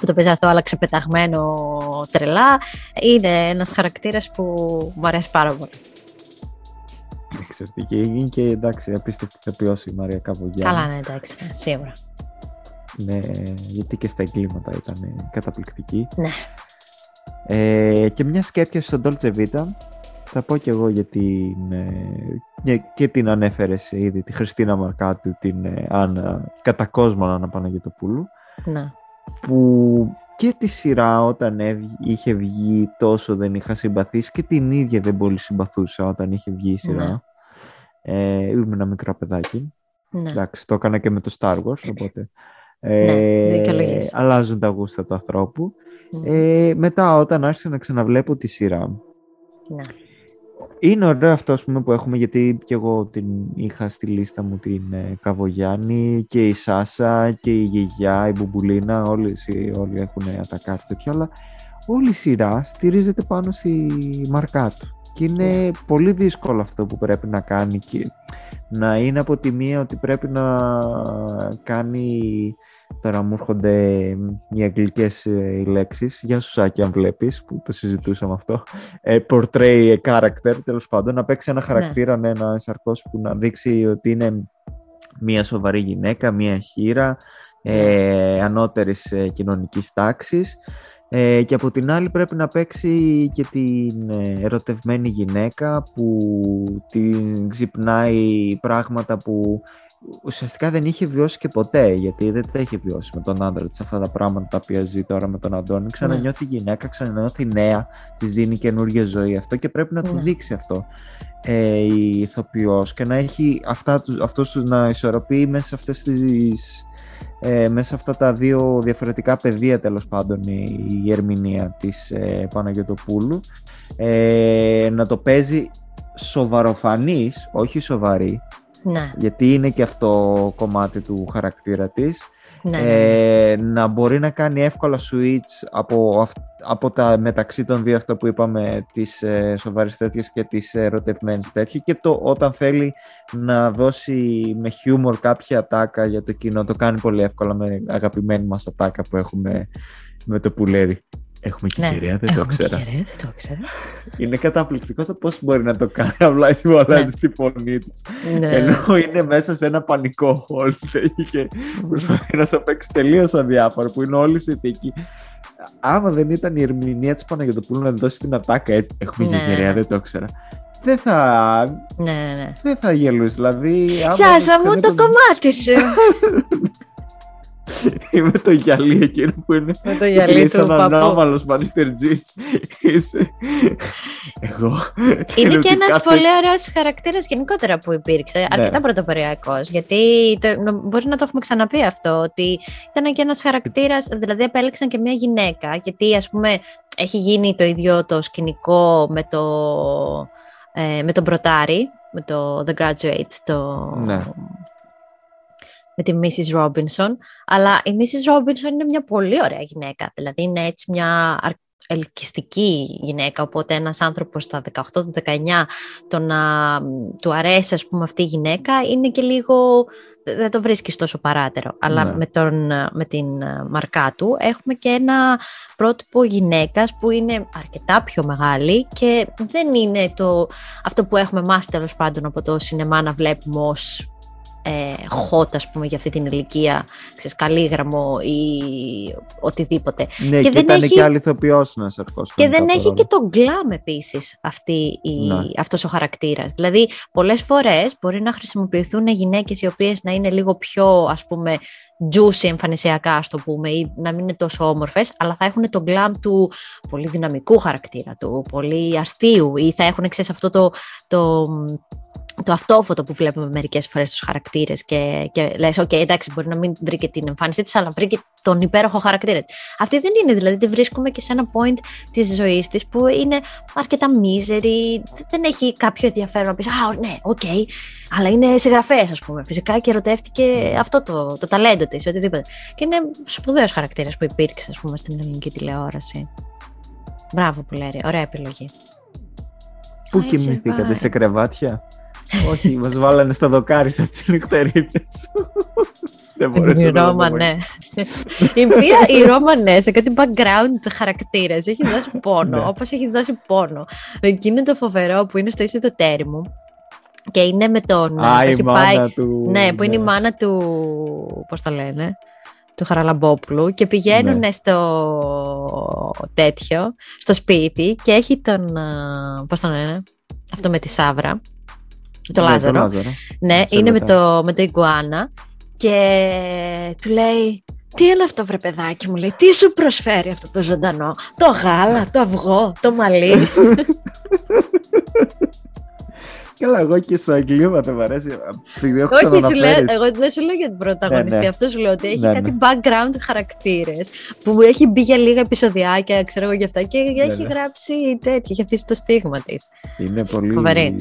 που το αυτό, αλλά ξεπεταγμένο τρελά. Είναι ένας χαρακτήρας που μου αρέσει πάρα πολύ. Εξαιρετική. Είναι και εντάξει, απίστευτη θεπιώση η Μαρία Καβογιάννη. Καλά, ναι, εντάξει, σίγουρα. Ναι, γιατί και στα εγκλήματα ήταν καταπληκτική. Ναι. Ε, και μια σκέπια στον Dolce Vita θα πω και εγώ γιατί ε, και την ανέφερες ήδη τη Χριστίνα Μαρκάτου, την ε, Άννα, κατά κόσμο Άννα Παναγιωτοπούλου. Να. Που και τη σειρά όταν είχε βγει τόσο δεν είχα συμπαθήσει και την ίδια δεν πολύ συμπαθούσα όταν είχε βγει η σειρά. Ναι. Ε, ήμουν ένα μικρό παιδάκι. Ναι. Εντάξει, το έκανα και με το Star Wars, οπότε... Ε, ναι, αλλάζουν τα γούστα του ανθρώπου. Ε, μετά όταν άρχισα να ξαναβλέπω τη σειρά, ναι. Είναι ωραίο αυτό πούμε, που έχουμε γιατί και εγώ την είχα στη λίστα μου την ε, Καβογιάννη και η Σάσα και η Γιγιά, η Μπουμπουλίνα, όλοι, όλοι έχουν ατακάρει τέτοια, αλλά όλη η σειρά στηρίζεται πάνω στη μαρκά του. Και είναι ναι. πολύ δύσκολο αυτό που πρέπει να κάνει και να είναι από τη μία ότι πρέπει να κάνει Τώρα μου έρχονται οι αγγλικές ε, οι λέξεις. Γεια σου Σάκη αν βλέπεις, που το συζητούσαμε αυτό. Ε, portray a character, τέλος πάντων. Να παίξει ένα ναι. χαρακτήρα, ναι. ένα σαρκός που να δείξει ότι είναι μια σοβαρή γυναίκα, μια χείρα, ε, ναι. ανώτερης ε, κοινωνικής τάξης. Ε, και από την άλλη πρέπει να παίξει και την ερωτευμένη γυναίκα που την ξυπνάει πράγματα που ουσιαστικά δεν είχε βιώσει και ποτέ, γιατί δεν τα είχε βιώσει με τον άντρα της αυτά τα πράγματα τα οποία ζει τώρα με τον Αντώνη. Ξανανιώθει ναι. γυναίκα, ξανανιώθει νέα, της δίνει καινούργια ζωή αυτό και πρέπει να ναι. του δείξει αυτό ε, η ηθοποιός και να έχει αυτά, αυτός να ισορροπεί μέσα σε αυτές τις ε, μέσα αυτά τα δύο διαφορετικά πεδία τέλος πάντων η, η ερμηνεία της ε, Παναγιωτοπούλου ε, να το παίζει σοβαροφανής, όχι σοβαρή ναι. Γιατί είναι και αυτό κομμάτι του χαρακτήρα της. Ναι, ναι, ναι. ε, να μπορεί να κάνει εύκολα switch από, από τα μεταξύ των δύο αυτό που είπαμε τις ε, σοβαρές τέτοιες και τις ερωτευμένες τέτοιες και το όταν θέλει να δώσει με χιούμορ κάποια ατάκα για το κοινό το κάνει πολύ εύκολα με αγαπημένη μας ατάκα που έχουμε με το πουλέρι. Έχουμε και ναι. κυρία, δεν το ξέρα. Κυρία, δεν το ξέρα. Είναι καταπληκτικό το πώς μπορεί να το κάνει. Απλά εσύ μου αλλάζεις ναι. τη φωνή της. Ναι. Ενώ είναι μέσα σε ένα πανικό χώρο και προσπαθεί να το παίξει τελείως αδιάφορο που είναι όλοι θετικοί. Άμα δεν ήταν η ερμηνεία της Παναγιοτοπούλου να δώσει την ατάκα έτσι. Έχουμε ναι. και κυρία, δεν το ξέρα. δεν θα, Ναι, ναι, ναι. δεν θα γελούσε. Δηλαδή, άμα Σάσα μου δεν το κομμάτι σου. Είμαι το γυαλί εκείνο που είναι. Με το γυαλί Είσαι του ένα παππού. ανώμαλος Manister G's. Είσαι. Εγώ. Είναι και ότι ένας κάθε- πολύ ωραίος χαρακτήρας γενικότερα που υπήρξε. Αρκετά πρωτοποριακός. Γιατί το- νο- μπορεί να το έχουμε ξαναπεί αυτό. Ότι ήταν και ένας χαρακτήρας. Δηλαδή, επέλεξαν και μια γυναίκα. Γιατί, ας πούμε, έχει γίνει το ίδιο το σκηνικό με, το, ε, με τον Πρωτάρη. Με το The Graduate. Το, Ναι. Με τη Mrs. Robinson. Αλλά η Mrs. Robinson είναι μια πολύ ωραία γυναίκα. Δηλαδή είναι έτσι μια αρ- ελκυστική γυναίκα. Οπότε ένας άνθρωπος στα 18 του 19 το να μ, του αρέσει ας πούμε αυτή η γυναίκα είναι και λίγο... Δεν το βρίσκεις τόσο παράτερο. Αλλά Ναι. με, τον, με την ε, μαρκά του έχουμε και ένα πρότυπο γυναίκας που είναι αρκετά πιο μεγάλη και δεν είναι το, αυτό που έχουμε μάθει τέλος πάντων από το σινεμά να βλέπουμε ως ε, hot ας πούμε για αυτή την ηλικία, ξέρεις, καλήγραμμο ή οτιδήποτε. Ναι, και, δεν ήταν έχει- και άλλη ηθοποιός να σε ευχόσουν. Και δεν έχει και το γκλάμ επίσης αυτή η, Ναι. αυτός ο χαρακτήρας. Δηλαδή πολλές φορές μπορεί να χρησιμοποιηθούν γυναίκες οι οποίες να είναι λίγο πιο ας πούμε juicy εμφανισιακά ας το πούμε ή να μην είναι τόσο όμορφες αλλά θα έχουν το γκλάμ του πολύ δυναμικού χαρακτήρα του, πολύ αστείου ή θα έχουν ξέρεις αυτό το, το, το αυτόφωτο που βλέπουμε μερικές φορές στους χαρακτήρες και, και λες, οκ, εντάξει, μπορεί να μην βρήκε την εμφάνισή της, αλλά βρήκε τον υπέροχο χαρακτήρα της. Αυτή δεν είναι, δηλαδή τη βρίσκουμε και σε ένα point της ζωής της που είναι αρκετά μίζερη, δεν έχει κάποιο ενδιαφέρον να πεις, α, ναι, οκ, αλλά είναι συγγραφέας ας πούμε. Φυσικά και ερωτεύτηκε αυτό το, το ταλέντο της, οτιδήποτε. Και είναι σπουδαίος χαρακτήρας που υπήρξε, ας πούμε, στην ελληνική τηλεόραση. Μπράβο, Πουλέρη. Ωραία επιλογή. Πού Α, έχεις κοιμηθήκατε, πάει. σε κρεβάτια; Όχι, μας βάλανε στα δοκάρι σαν τις νυχτερίδες. Δεν Με μπορούσα την να το Ρώμα, πω. ναι. η οποία η Ρώμα, ναι, σε κάτι background χαρακτήρα έχει δώσει πόνο, Ναι. όπως έχει δώσει πόνο. Εκείνο το φοβερό που είναι στο ίσο το τέρι μου και είναι με τον. Α, το η έχει μάνα του. Ναι, που είναι η μάνα του. Πώς το λένε, του Χαραλαμπόπουλου και πηγαίνουν Ναι. στο τέτοιο, στο σπίτι και έχει τον. α, Πώς το λένε, αυτό με τη Σάβρα. Το Ναι, Λάζαρο. Λάζαρο. Ναι, Σε είναι με ρωτάω. το, με το Ιγκουάνα και του λέει τι είναι αυτό βρε παιδάκι μου, λέει, τι σου προσφέρει αυτό το ζωντανό, το γάλα, το αυγό, το μαλλί; Καλά, εγώ και στα εγκλήματα μου αρέσει. Επειδή έχω Όχι, σου λέω, ξαναναφέρει. εγώ δεν σου λέω για την πρωταγωνιστή, Ναι, ναι. αυτό σου λέω ότι έχει Ναι, κάτι ναι. background χαρακτήρες που έχει μπει για λίγα επεισοδιάκια, ξέρω εγώ γι' αυτά και έχει ναι. γράψει τέτοια, έχει αφήσει το στίγμα της. Είναι πολύ. Φοβερή.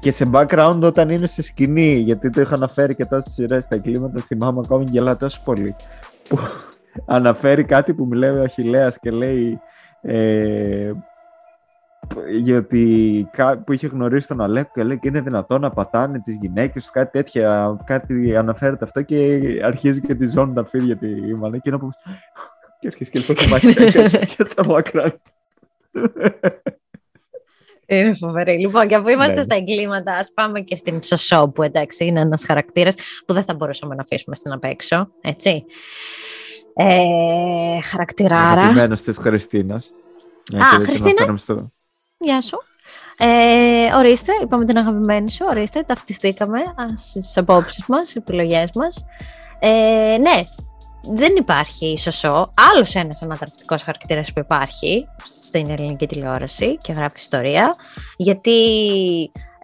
Και σε background όταν είναι σε σκηνή, γιατί το είχα αναφέρει και τόσες σειρές στα εγκλήματα, θυμάμαι ακόμη και γελάω τόσο πολύ. Που αναφέρει κάτι που μιλάει ο Αχιλέας και λέει. Ε, γιατί κα- που είχε γνωρίσει τον Αλέκο και λέει και είναι δυνατόν να πατάνε τις γυναίκες τους, κάτι τέτοια, κάτι αναφέρεται αυτό και αρχίζει και τη ζώνει τα φίδια τη Μαλέ και είναι όπως και αρχίζει και λέει το μαχαίρι και στα background. Είναι φοβερή. Λοιπόν, και αφού είμαστε Ναι. στα εγκλήματα, ας πάμε και στην Σωσό, που εντάξει είναι ένας χαρακτήρας που δεν θα μπορούσαμε να αφήσουμε στην απ' έξω. Έτσι. Ε, χαρακτηράρα. Αγαπημένος της Χριστίνας. Ναι, Α, και δεν την Χριστίνα; αναφέραμε στο- Γεια σου. Ε, ορίστε, είπαμε την αγαπημένη σου. Ορίστε, ταυτιστήκαμε στις απόψεις μας, στις επιλογές μας. Ε, ναι, δεν υπάρχει σωσό. Άλλος ένας ανατρεπτικό χαρακτήρας που υπάρχει στην ελληνική τηλεόραση και γράφει ιστορία. Γιατί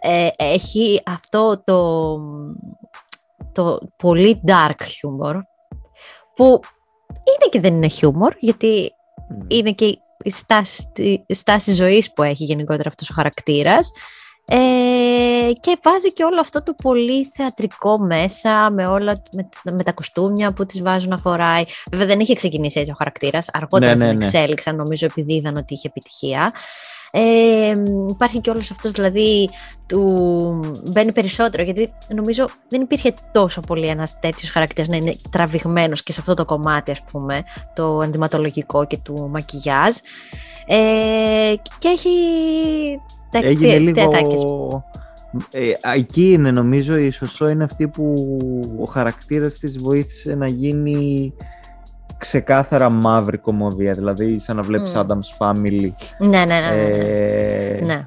ε, έχει αυτό το, το πολύ dark humor που είναι και δεν είναι humor γιατί είναι και η στάση, η στάση ζωής που έχει γενικότερα αυτός ο χαρακτήρας ε, και βάζει και όλο αυτό το πολύ θεατρικό μέσα με όλα με, με τα κουστούμια που τις βάζουν να φοράει. Βέβαια δεν είχε ξεκινήσει έτσι ο χαρακτήρας, αργότερα Ναι, ναι, τον ναι. εξέλιξαν νομίζω επειδή είδαν ότι είχε επιτυχία. Ε, υπάρχει και όλος αυτός δηλαδή του μπαίνει περισσότερο γιατί νομίζω δεν υπήρχε τόσο πολύ ένας τέτοιος χαρακτήρας να είναι τραβηγμένος και σε αυτό το κομμάτι ας πούμε το ενδυματολογικό και του μακιγιάζ ε, και έχει εντάξει, Έγινε τι- λίγο... τετάκες. Ε, εκεί είναι νομίζω η Σωσό είναι αυτή που ο χαρακτήρας της βοήθησε να γίνει ξεκάθαρα μαύρη κομμωδία δηλαδή σαν να βλέπεις Μμ. Adam's Family ναι ναι ναι, ναι, ναι. ε, ναι.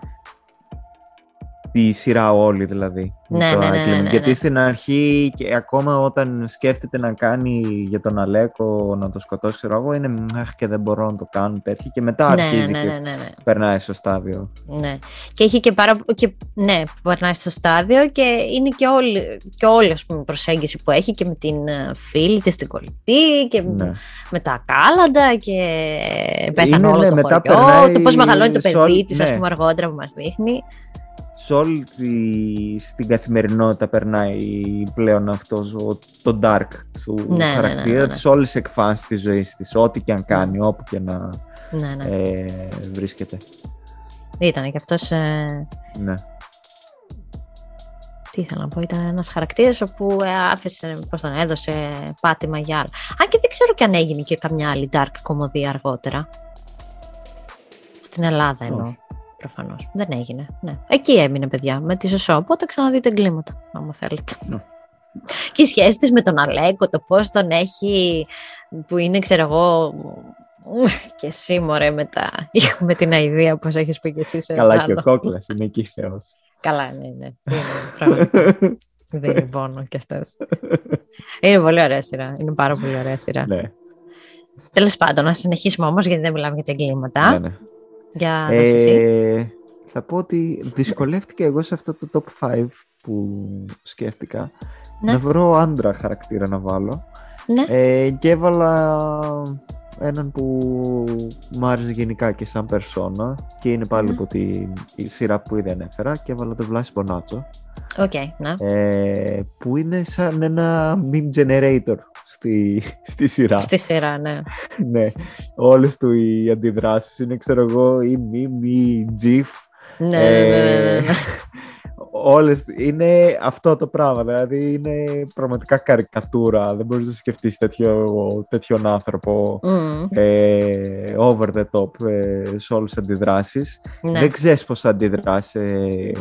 Τη σειρά όλη δηλαδή. Ναι, το ναι, ναι, Ugly ναι, Men. ναι, Γιατί ναι. στην αρχή και ακόμα όταν σκέφτεται να κάνει για τον Αλέκο να το σκοτώσει, ξέρω εγώ, είναι «Αχ, και δεν μπορώ να το κάνω τέτοια. Και μετά Ναι, αρχίζει ναι, και ναι, ναι, ναι. περνάει στο στάδιο. Ναι. Και έχει και πάρα και, ναι, που περνάει στο στάδιο και είναι και όλη, και όλη ας πούμε, η προσέγγιση που έχει και με την ε, φίλη της την κολλητή και Ναι. με τα κάλαντα και πέθανε Είναι, όλο ναι, το μετά χωριό, περνάει το πώς μεγαλώνει το σε παιδί όλη- της ας ναι. πούμε αργότερα που μας δείχνει. Σε όλη τη, στην καθημερινότητα περνάει πλέον αυτός ο, το dark του Ναι, ναι, ναι, χαρακτήρα ναι, ναι. της όλες τις εκφάνσεις της ζωής της, ό,τι και αν κάνει, όπου και να Ναι, ναι. ε, βρίσκεται. Ήταν και αυτός, ε, Ναι. τι ήθελα να πω, ήταν ένας χαρακτήρας όπου ε, άφησε, πώς τον έδωσε πάτημα για άλλα. Αν και δεν ξέρω και αν έγινε και καμιά άλλη dark κομμωδία αργότερα. Στην Ελλάδα εννοώ. Όχι. Προφανώς. Δεν έγινε. Ναι. Εκεί έμεινε, παιδιά, με τη Ζωσό. Οπότε ξαναδείτε εγκλήματα, άμα θέλετε. Ναι. Και η σχέση της με τον Αλέκο, το πώς τον έχει, που είναι, ξέρω εγώ. Και εσύ, μωρέ, με, τα... με την αηδία, πώς έχεις πει και εσύ σε Καλά άλλο. και ο Κόκλας είναι εκεί θεός. Καλά, ναι, ναι. Είναι, πραγματικά. Δεν είναι πόνο κι αυτός. Είναι πολύ ωραία σειρά. Είναι πάρα πολύ ωραία σειρά. ναι, Τέλος πάντων, να συνεχίσουμε όμως, γιατί δεν μιλάμε για τα εγκλήματα. ναι, ναι. Για δώσε εσύ. Ε, θα πω ότι δυσκολεύτηκα εγώ σε αυτό το top 5 που σκέφτηκα Ναι. να βρω άντρα χαρακτήρα να βάλω Ναι. ε, και έβαλα έναν που μου άρεσε γενικά και σαν περσόνα και είναι πάλι Μμμ. από τη η σειρά που ήδη ανέφερα και έβαλα τον Βλάση Μπονάτσο Οκ, ναι. ε, που είναι σαν ένα meme generator στη, στη σειρά. Στη σειρά, ναι. ναι, όλες του οι αντιδράσεις είναι ξέρω εγώ ή meme ή gif Ναι, ναι, ναι, ναι, ναι, ναι. Όλες είναι αυτό το πράγμα. Δηλαδή είναι πραγματικά καρικατούρα. Δεν μπορείς να σκεφτείς τέτοιο, τέτοιον άνθρωπο Μμμ, ε, over the top ε, σε όλες τις αντιδράσεις. ναι. Δεν ξέρεις πώς θα αντιδράσει ε,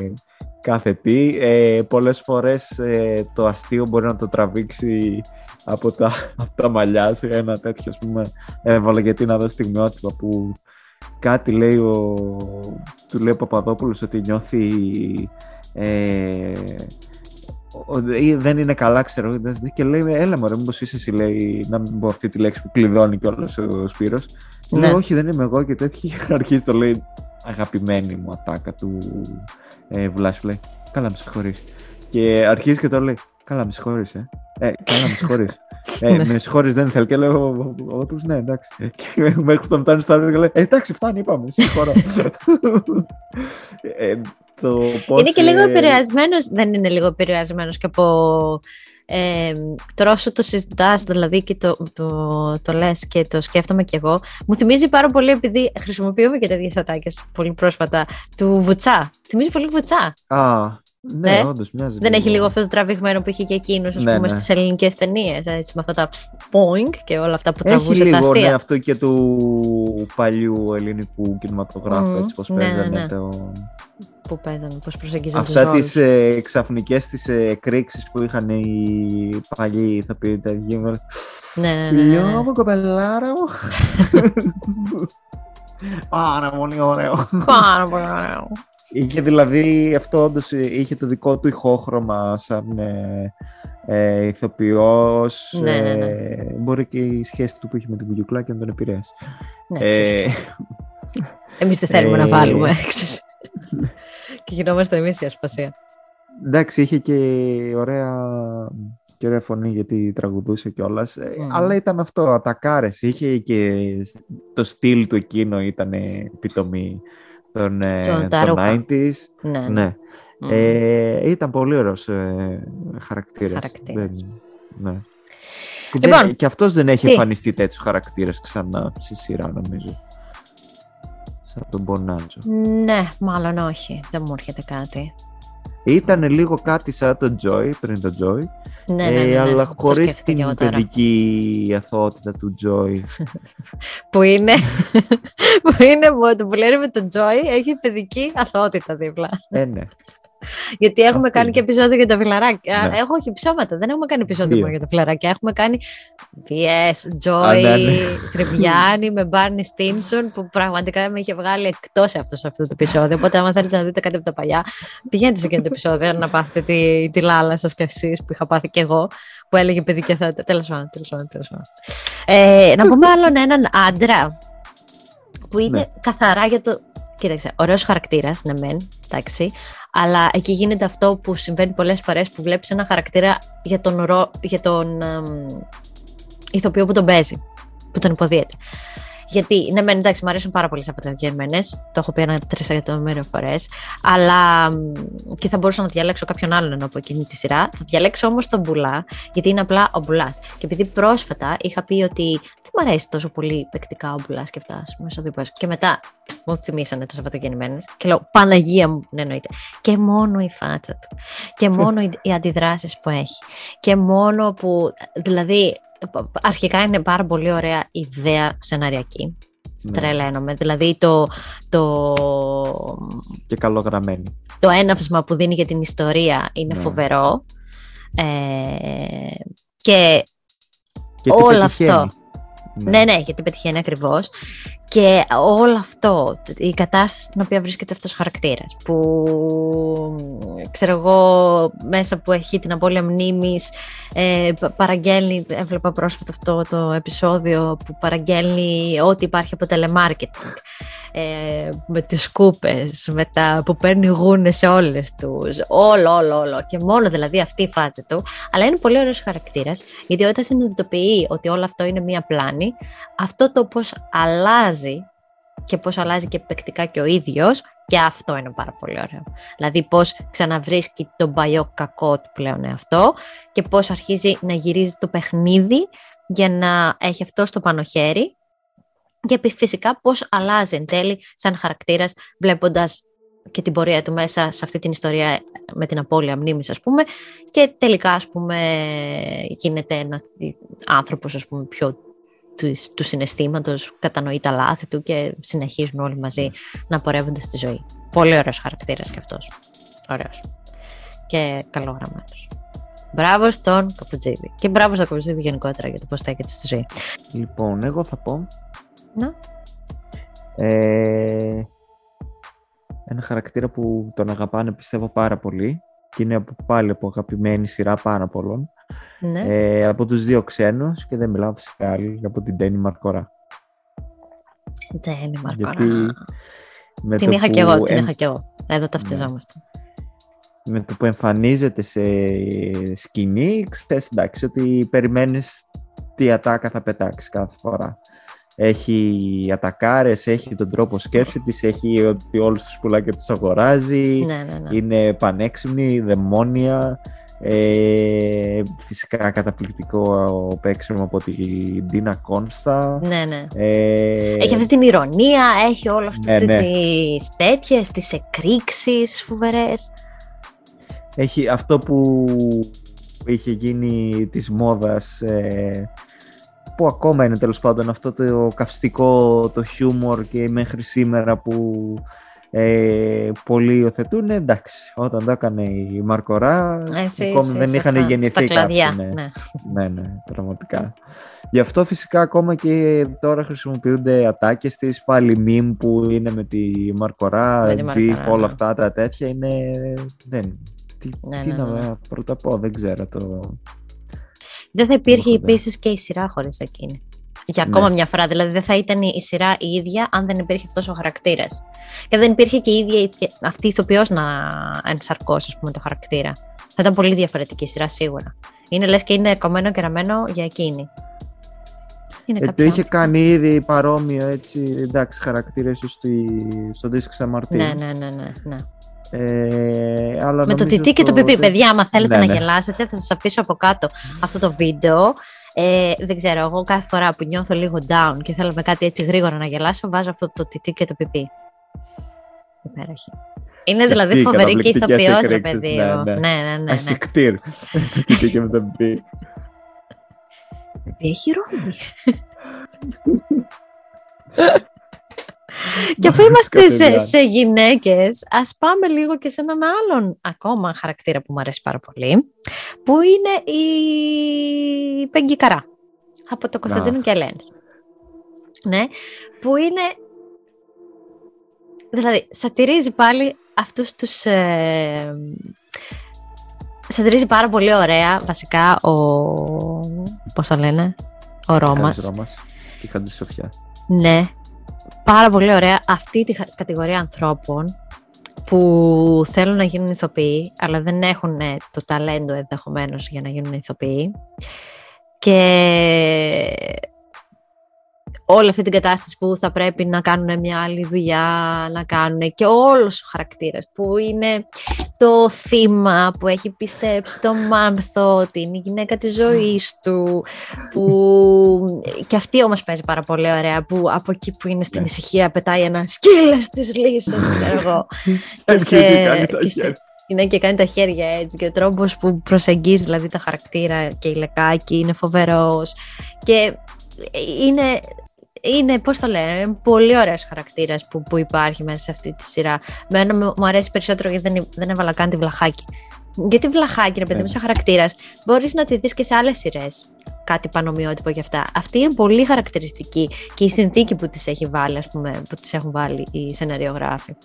κάθε τι. Ε, πολλές φορές ε, το αστείο μπορεί να το τραβήξει από τα, από τα μαλλιά σε ένα τέτοιο ας πούμε έβαλα γιατί να δω στιγμιότυπα που κάτι λέει ο, του λέει ο Παπαδόπουλος ότι νιώθει ε, ο- ή δεν είναι καλά ξέρω δεν- και λέει έλα μωρέ μήπως είσαι εσύ λέει να μην πω αυτή τη λέξη που κλειδώνει κιόλας ο Σπύρος Ναι. Λέει, όχι δεν είμαι εγώ και τέτοια αρχίζει το λέει αγαπημένη μου ατάκα του ε, Βλάση λέει καλά με συγχωρείς και αρχίζει και το λέει καλά με συγχωρείς ε, ε καλά με συγχωρείς ε, Ναι. με συγχωρείς δεν θέλω και λέω ο- ο- ο Ότος, ναι εντάξει και μέχρι που τον φτάνει στο άλλο και λέει ε, εντάξει φτάνει είπαμε συγχωρώ ε, το πώς, Είναι και λίγο ε, επηρεασμένος, δεν είναι λίγο επηρεασμένος και από. Ε, τώρα όσο το συζητάς, δηλαδή και το, το, το λες και το σκέφτομαι κι εγώ, μου θυμίζει πάρα πολύ επειδή χρησιμοποιούμε και τέτοιες ατάκες πολύ πρόσφατα του Βουτσά. Θυμίζει πολύ Βουτσά. α, ναι Ε, όντως μοιάζει Δεν έχει λίγο αυτό το τραβηγμένο που είχε και εκείνος, ας Ναι, πούμε, ναι. στις ελληνικές ταινίες. Με αυτά τα poing και όλα αυτά που Έχει τραβούσε τα λίγο ναι, αστεία. αυτό και του παλιού ελληνικού κινηματογράφου, Μμμ, έτσι πως ναι, ναι, παίζανε ναι. το... Που παίζανε, πώς προσεγγίζαν του Αυτά ρόλου. τις ε, ξαφνικές τις ε, εκρήξεις που είχαν οι παλιοί ηθοποιοί τα γίνονται. Ναι, ναι, ναι, ναι, Φιλιό ναι. μου, κοπελάρα μου. Πάρα πολύ ωραίο. Πάρα πολύ ωραίο. Είχε δηλαδή αυτό όντως ε, είχε το δικό του ηχόχρωμα σαν ε, ε, ηθοποιός. Ναι, ναι, ναι. ε, μπορεί και η σχέση του που είχε με την Κουγιουκλάκη να τον επηρέασε. Ναι, Ε, Εμείς δεν θέλουμε να ε, βάλουμε έξι. Και γινόμαστε εμείς η ασπασία. εντάξει, είχε και ωραία, και ωραία φωνή γιατί τραγουδούσε κιόλας. Μμμ. Αλλά ήταν αυτό, ατακάρες. Είχε και το στυλ του εκείνο ήταν επιτομή των, ε, Των των ταρούχα. 90s. Ναι. Ναι. Μμμ. Ε, ήταν πολύ ωραίος ε, χαρακτήρας. Χαρακτήρας. Δεν- ναι. Και, Λοιπόν, δεν- και αυτός δεν έχει τι; εμφανιστεί τέτοιους χαρακτήρες ξανά στη σειρά νομίζω. Σαν τον Μπονάτζο. Ναι, μάλλον όχι. Δεν μου έρχεται κάτι. Ήταν λίγο κάτι σαν τον Joy, πριν τον Joy, Ναι, ναι, ε, ναι, ναι. αλλά Αυτό χωρίς σκέφτηκα κι την εγώ τώρα. παιδική αθωότητα του Joy. Που είναι, που είναι μόνο που λένε με τον Joy έχει παιδική αθότητα δίπλα. ε, ναι. Γιατί έχουμε Αυτή κάνει είναι. και επεισόδιο για τα φιλαράκια. Ναι. Έχω όχι ψώματα, δεν έχουμε κάνει επεισόδιο Δύο. μόνο για τα φιλαράκια. Έχουμε κάνει VS, Α, Joy, ναι, ναι. Τριβιάνι με Barney Stinson που πραγματικά με είχε βγάλει εκτός αυτός σε αυτό το επεισόδιο. Οπότε, άμα θέλετε να δείτε κάτι από τα παλιά, πηγαίνετε σε εκείνο το επεισόδιο να πάθετε τη, τη λάλα σας κι εσείς που είχα πάθει κι εγώ, που έλεγε παιδί και θα. Τέλος πάντων, τέλος πάντων. τέλος πάντων. Ε, να πούμε άλλον έναν άντρα που είναι Ναι. καθαρά για το. Κοίταξε, ωραίος χαρακτήρας, ναι, μεν, εντάξει. Αλλά εκεί γίνεται αυτό που συμβαίνει πολλές φορές που βλέπεις ένα χαρακτήρα για τον, ρο... για τον εμ, ηθοποιό που τον παίζει, που τον υποδίεται. Γιατί, ναι, μεν, εντάξει, μου αρέσουν πάρα πολύ οι Σαββατοκύριακε. Το έχω πει ένα τρει εκατομμύριο φορές. Αλλά. μ, και θα μπορούσα να διαλέξω κάποιον άλλον ενώ από εκείνη τη σειρά. Θα διαλέξω όμως τον Μπουλά, γιατί είναι απλά ο Μπουλάς. Και επειδή πρόσφατα είχα πει ότι δεν μου αρέσει τόσο πολύ παικτικά ο Μπουλά και αυτά μέσα δύο πέσου. Και μετά μου θυμήσανε το Σαββατοκύριακε. Και λέω, Παναγία μου, ναι, εννοείται. Και μόνο η φάτσα του. Και μόνο οι, οι αντιδράσεις που έχει. Και μόνο που. Δηλαδή, αρχικά είναι πάρα πολύ ωραία ιδέα σεναριακή. Ναι. Τρελαίνομαι. Δηλαδή το, το, Και καλογραμμένη. το έναυσμα που δίνει για την ιστορία είναι Ναι. φοβερό. Ε, και Και τι Όλο πετυχαίνει. αυτό. Ναι, ναι, γιατί πετυχαίνει ακριβώς. Και όλο αυτό, η κατάσταση στην οποία βρίσκεται αυτός ο χαρακτήρας, που ξέρω εγώ μέσα που έχει την απώλεια μνήμης, ε, πα- παραγγέλνει, έβλεπα πρόσφατα αυτό το επεισόδιο που παραγγέλνει ό,τι υπάρχει από telemarketing. Ε, με τις σκούπες, με τα που παίρνει γούνες σε όλες τους, όλο, όλο, όλο. Και μόνο δηλαδή αυτή η φάτσα του. Αλλά είναι πολύ ωραίος χαρακτήρας, γιατί όταν συνειδητοποιεί ότι όλο αυτό είναι μία πλάνη, αυτό το πώς αλλάζει και πώς αλλάζει και παικτικά και ο ίδιος, και αυτό είναι πάρα πολύ ωραίο. Δηλαδή πώς ξαναβρίσκει τον παλιό κακό του πλέον εαυτό και πώς αρχίζει να γυρίζει το παιχνίδι για να έχει αυτό στο πάνω χέρι και επί- φυσικά πώς αλλάζει εν τέλει σαν χαρακτήρας βλέποντας και την πορεία του μέσα σε αυτή την ιστορία με την απώλεια μνήμης ας πούμε και τελικά ας πούμε γίνεται ένας άνθρωπος ας πούμε πιο του, του συναισθήματος, κατανοεί τα λάθη του και συνεχίζουν όλοι μαζί να πορεύονται στη ζωή. Πολύ ωραίος χαρακτήρας και αυτός. Ωραίος. Και καλόγραμμένος. Μπράβο στον Καπουτζίδη. Και μπράβο στον Καπουτζίδη γενικότερα για το πώς στέκεται στη ζωή. Λοιπόν, εγώ θα πω. Να. Ε, ένα χαρακτήρα που τον αγαπάνε πιστεύω πάρα πολύ και είναι από, πάλι από αγαπημένη σειρά πάρα πολλών. Ναι. Ε, από τους δύο ξένους και δεν μιλάω φυσικά άλλη, από την Τέννη Μαρκορά. Δεν είναι Μαρκορά. Γιατί με Την το είχα που κι εγώ, την εμ- είχα κι εγώ. Εδώ ταυτιζόμαστε. με το που εμφανίζεται σε σκηνή, ξέρεις εντάξει ότι περιμένεις τι ατάκα θα πετάξεις κάθε φορά. Έχει ατακάρες, έχει τον τρόπο σκέψη της, έχει ότι όλους τους πουλάκια τους αγοράζει, Ναι, ναι, ναι. είναι πανέξυπνη, δαιμόνια, ε, φυσικά καταπληκτικό παίξιμο από την Ντίνα Κόνστα. Ναι, ναι. Ε, Έχει αυτή την ηρωνία, έχει όλο αυτό Ναι, ναι. τις τέτοιες, τις εκρήξεις φοβερές. έχει αυτό που είχε γίνει της μόδας ε, που ακόμα είναι τέλος πάντων αυτό το καυστικό, το χιούμορ και μέχρι σήμερα που ε, πολλοί υιοθετούν, εντάξει, όταν το έκανε η Μαρκορά Εσύ, ακόμη εσύ, δεν σωστά. είχαν γεννηθεί Στα κλαδιά, κάποιοι, ναι. ναι. ναι, ναι, πραγματικά. Γι' αυτό φυσικά ακόμα και τώρα χρησιμοποιούνται ατάκες της, πάλι meme που είναι με τη Μαρκορά, Με τη GIF, Μαρκορά, όλα ναι. αυτά τα τέτοια είναι... Δεν, τι, Ναι, τι ναι, να ναι. πρώτα πω, δεν ξέρω το... Δεν θα υπήρχε Έχω, ναι. επίσης και η σειρά χωρίς εκείνη. Για Ναι. ακόμα μια φορά. Δηλαδή δεν θα ήταν η σειρά η ίδια αν δεν υπήρχε αυτός ο χαρακτήρας. Και δεν υπήρχε και η ίδια η- και αυτή η ηθοποιός να ενσαρκώσει ας πούμε, το χαρακτήρα. Θα ήταν πολύ διαφορετική η σειρά σίγουρα. Είναι λες και είναι κομμένο και ραμμένο για εκείνη. Είναι Ε, το κάποια... είχε κάνει ήδη παρόμοιο έτσι, εντάξει, χαρακτήρες στη, στο δίσκο Ξαμαρτίν. Ναι, ναι, ναι, ναι, ναι. Ε, αλλά Με το νομίζω τιτί και το στο- πιπί. Παιδιά, άμα θέλετε Ναι, να ναι. γελάσετε, θα σας αφήσω από κάτω αυτό το βίντεο. Ε, δεν ξέρω, εγώ κάθε φορά που νιώθω λίγο down και θέλω με κάτι έτσι γρήγορα να γελάσω, βάζω αυτό το τιτί και το πιπί. Υπέροχη. Είναι Και δηλαδή αυτή η φοβερή και καταπληκτικές ηθοποιός, ρε εκρήξεις, παιδί ναι, μου. ναι. Ναι, ναι, ναι. ναι. Ασυκτήρ. Το τιτί και με το πιπί. Έχει ρόλο. και αφού είμαστε σε, σε γυναίκες, ας πάμε λίγο και σε έναν άλλον ακόμα χαρακτήρα που μου αρέσει πάρα πολύ, που είναι η Πέγγι Καρά, από το Κωνσταντίνο και Ελένη. Ναι, που είναι... Δηλαδή, σατυρίζει πάλι αυτούς τους... Ε, σατυρίζει πάρα πολύ ωραία, βασικά, ο... Πώς το λένε, ο Ρώμας. Ρώμας και η Σοφιά. Ναι, πάρα πολύ ωραία αυτή τη κατηγορία ανθρώπων που θέλουν να γίνουν ηθοποιοί, αλλά δεν έχουν το ταλέντο ενδεχομένως για να γίνουν ηθοποιοί. Και όλη αυτή την κατάσταση που θα πρέπει να κάνουν μια άλλη δουλειά, να κάνουν και όλος ο χαρακτήρας που είναι το θύμα που έχει πιστέψει το Μάνθο ότι είναι η γυναίκα της ζωής του που και αυτή όμως παίζει πάρα πολύ ωραία που από εκεί που είναι στην ναι. ησυχία πετάει ένα σκύλες της λύσης ξέρω εγώ. Και, σε, και σε, είναι και κάνει τα χέρια έτσι και ο τρόπος που προσεγγίζει δηλαδή τα χαρακτήρα και η λεκάκι είναι φοβερός. Και είναι είναι, πώς το λένε, πολύ ωραίος χαρακτήρας που, που υπάρχει μέσα σε αυτή τη σειρά. Μένα μου αρέσει περισσότερο γιατί δεν, δεν έβαλα καν τη βλαχάκι. Γιατί βλαχάκι, ρε παιδί μου, ναι. σαν χαρακτήρας, μπορείς να τη δεις και σε άλλες σειρές. Κάτι πανομοιότυπο γι' αυτά. Αυτή είναι πολύ χαρακτηριστική και η συνθήκη που τη έχει βάλει, ας πούμε, που τη έχουν βάλει οι σεναριογράφοι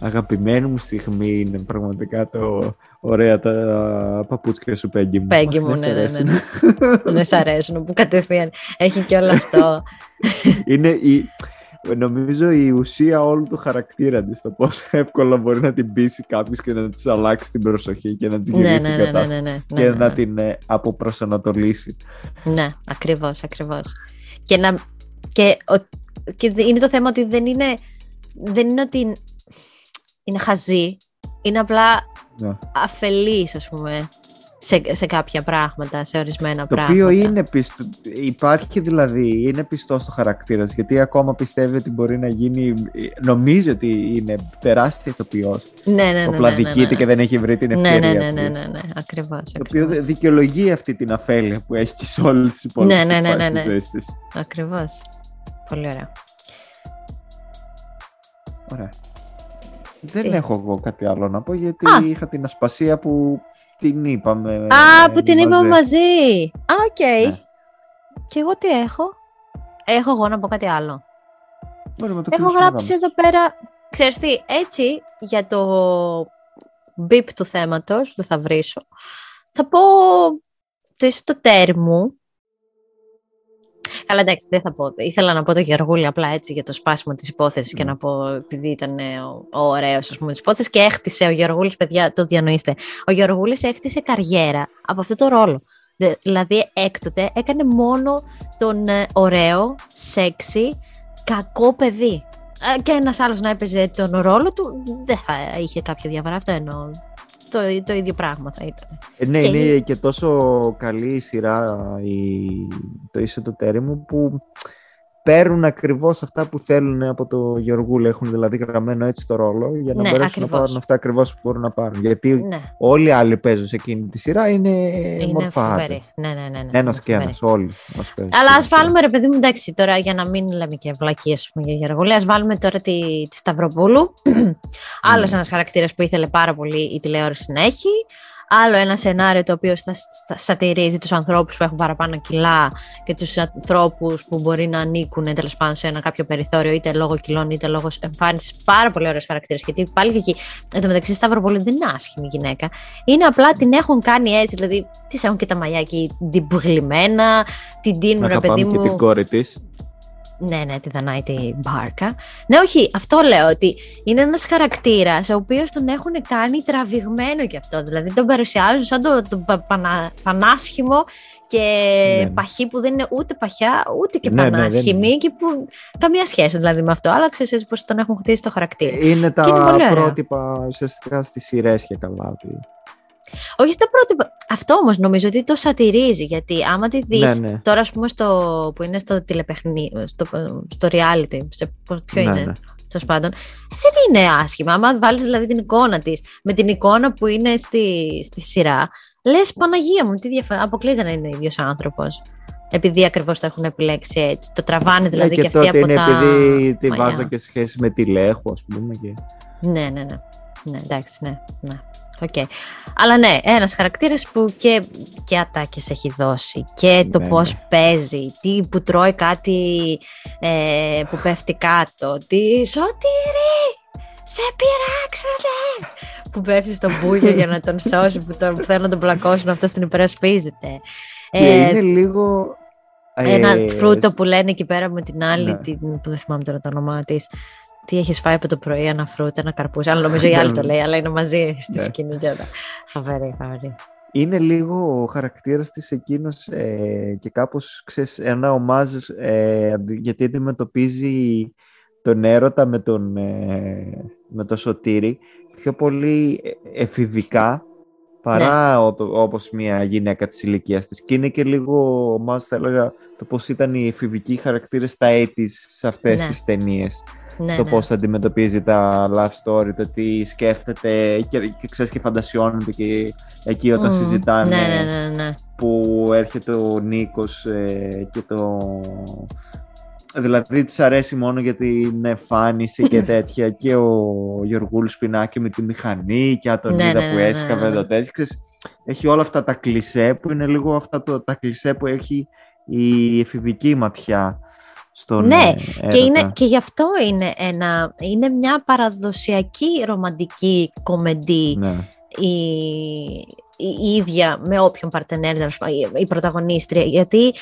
αγαπημένη μου στιγμή είναι πραγματικά το ωραία τα παπούτσια σου Πέγγι μου. Πέγγι μου, ναι, ναι, ναι, ναι. Δεν σ' αρέσουν που κατευθείαν έχει και όλο αυτό. είναι η, νομίζω η ουσία όλου του χαρακτήρα της. Το πόσο εύκολα μπορεί να την πείσει κάποιος και να της αλλάξει την προσοχή και να της ναι, γυρίσει ναι, ναι, ναι, ναι, ναι, και να την ε, αποπροσανατολίσει. Ναι, ακριβώς, ακριβώς. Και, να, και, και είναι το θέμα ότι δεν είναι, δεν είναι ότι είναι χαζή. Είναι απλά ναι. αφελής, ας πούμε, σε, σε κάποια πράγματα, σε ορισμένα το πράγματα. Το οποίο είναι πιστό, υπάρχει δηλαδή, είναι πιστό στο χαρακτήρα γιατί ακόμα πιστεύει ότι μπορεί να γίνει, νομίζει ότι είναι τεράστια ηθοποιός. Ναι, ναι, ναι. Απλά ναι, ναι, ναι. και δεν έχει βρει την ευκαιρία. Ναι, ναι, ναι, ναι, ναι, ναι. ακριβώς. Το οποίο δικαιολογεί αυτή την αφέλεια που έχει σε όλες τις υπόλοιπες ναι, ναι, ναι, ναι, ναι. Ακριβώς. Πολύ ωραία. Ωραία. Δεν έχω εγώ κάτι άλλο να πω γιατί είχα την ασπασία που την είπαμε. Α, που την είπαμε μαζί. Α, ok. Okay. Ναι. Και εγώ τι έχω; Έχω εγώ να πω κάτι άλλο. έχω γράψει εδώ πέρα, ξέρεις τι, έτσι για το μπιπ του θέματος, δεν θα βρίσω, θα πω το ιστοτέρ μου Καλά, εντάξει, δεν θα πω. Ήθελα να πω το Γεωργούλη απλά έτσι για το σπάσιμο της υπόθεσης και ναι. να πω επειδή ήταν ο, ο ωραίος της υπόθεσης και έχτισε ο Γεωργούλης, παιδιά, το διανοείστε. Ο Γεωργούλης έχτισε καριέρα από αυτό το ρόλο. Δηλαδή, έκτοτε έκανε μόνο τον ε, ωραίο, σεξι, κακό παιδί. Ε, και ένας άλλος να έπαιζε τον ρόλο του, δεν θα είχε κάποια διαφορά. Αυτό εννοώ το, το ίδιο πράγμα θα ήταν. Ε, ναι, και... είναι και τόσο καλή η σειρά η, το είσαι το τέρι μου που παίρνουν ακριβώς αυτά που θέλουν από το Γεωργούλη. Έχουν δηλαδή γραμμένο έτσι το ρόλο για να ναι, μπορέσουν ακριβώς. να πάρουν αυτά ακριβώς που μπορούν να πάρουν. Γιατί ναι. όλοι οι άλλοι παίζουν σε εκείνη τη σειρά είναι, είναι μορφάτε. Ναι, ναι, ναι, ναι, ένας και ένας. Όλοι Αλλά ας βάλουμε ρε παιδί μου, εντάξει τώρα για να μην λέμε και βλακίες για Γεωργούλη, ας βάλουμε τώρα τη, τη Σταυροπούλου. Άλλος ναι. ένας χαρακτήρας που ήθελε πάρα πολύ η τηλεόραση να έχει άλλο ένα σενάριο το οποίο θα σατυρίζει τους ανθρώπους που έχουν παραπάνω κιλά και τους ανθρώπους που μπορεί να ανήκουν τέλος πάντων σε ένα κάποιο περιθώριο είτε λόγω κιλών είτε λόγω εμφάνισης. Πάρα πολύ ωραίε χαρακτήρε. Γιατί πάλι και εκεί, εν τω μεταξύ, Σταυροπολή δεν είναι άσχημη γυναίκα. Είναι απλά την έχουν κάνει έτσι, δηλαδή τις έχουν και τα μαλλιά εκεί διμπγλυμμένα, την τίνουν, ρε παιδί μου. Και την κόρη της. Ναι, ναι, τη Δανάη τη Μπάρκα. Ναι, όχι, αυτό λέω ότι είναι ένας χαρακτήρας ο οποίος τον έχουν κάνει τραβηγμένο κι αυτό. Δηλαδή τον παρουσιάζουν σαν το, το πανά, πανάσχημο και ναι, ναι. παχύ που δεν είναι ούτε παχιά ούτε και ναι, ναι πανάσχημη και που καμία σχέση δηλαδή με αυτό. Αλλά ξέρεις πώς τον έχουν χτίσει το χαρακτήρα. Είναι τα είναι πρότυπα ουσιαστικά στις σειρές και καλά. Όχι στα πρώτα. Αυτό όμως νομίζω ότι το σατυρίζει. Γιατί άμα τη δεις ναι, ναι. τώρα, ας πούμε, στο, που είναι στο τηλεπαιχνί, στο, στο reality. Σε, ποιο ναι, είναι. Ναι. Τέλος πάντων, δεν είναι άσχημα. Άμα βάλεις δηλαδή την εικόνα της με την εικόνα που είναι στη, στη σειρά, λες Παναγία μου, τι διαφορά. Αποκλείται να είναι ίδιος άνθρωπος. επειδή ακριβώς το έχουν επιλέξει έτσι. Το τραβάνε δηλαδή ναι, και, αυτοί από είναι τα. επειδή τη μαλλιά. βάζα και σχέση με τη Λέχο, ας πούμε. Και... Ναι, ναι, ναι. Ναι, εντάξει, ναι. ναι. Okay. Αλλά ναι, ένας χαρακτήρας που και, και ατάκες έχει δώσει και το Ναι, πώς ναι. παίζει, τι που τρώει κάτι ε, που πέφτει κάτω, τι σωτήρι, σε πειράξανε, που πέφτει στον μπούγιο για να τον σώσει, που τον θέλουν να τον πλακώσουν, αυτός την υπερασπίζεται. Και Ε, είναι λίγο. ένα ε, φρούτο που λένε εκεί πέρα με την άλλη, Ναι. την, που δεν θυμάμαι τώρα το όνομά της. Τι έχεις φάει από το πρωί, ένα φρούτο, ένα καρπούζι. Αλλά νομίζω η άλλη το λέει, αλλά είναι μαζί στη Ναι. σκηνή και όλα. Φοβερή, φοβερή. είναι λίγο ο χαρακτήρας της εκείνος ε, και κάπως ξέρεις, ένα ομάζ ε, αντι- γιατί αντιμετωπίζει τον έρωτα με τον, ε, με το σωτήρι πιο πολύ ε, εφηβικά παρά ο- το- όπως μια γυναίκα της ηλικίας της και είναι και λίγο ομάζ θα έλεγα το πώς ήταν οι εφηβικοί χαρακτήρες στα 80's σε αυτές Ναι. τις ταινίες Ναι, το ναι. πώς αντιμετωπίζει τα love story, το τι σκέφτεται και, και ξέρεις και φαντασιώνεται και εκεί όταν Μμμ. συζητάνε Ναι, ναι, ναι, ναι. που έρχεται ο Νίκος ε, και το... Δηλαδή της αρέσει μόνο για την εμφάνιση και τέτοια και ο Γιωργούλης Σπινάκη με τη μηχανή και τον Ναι, είδα ναι, που ναι, ναι, έσκαβε ναι. το τέτοιο. Ξέρεις, Έχει όλα αυτά τα κλισέ που είναι λίγο αυτά το, τα κλισέ που έχει η εφηβική ματιά στον Ναι, ε, Και, έρωτα. είναι, και γι' αυτό είναι, ένα, είναι μια παραδοσιακή ρομαντική κομμεντή Ναι. η, η, η ίδια με όποιον παρτενέρ, τέλος πάντων, η, η πρωταγωνίστρια. Γιατί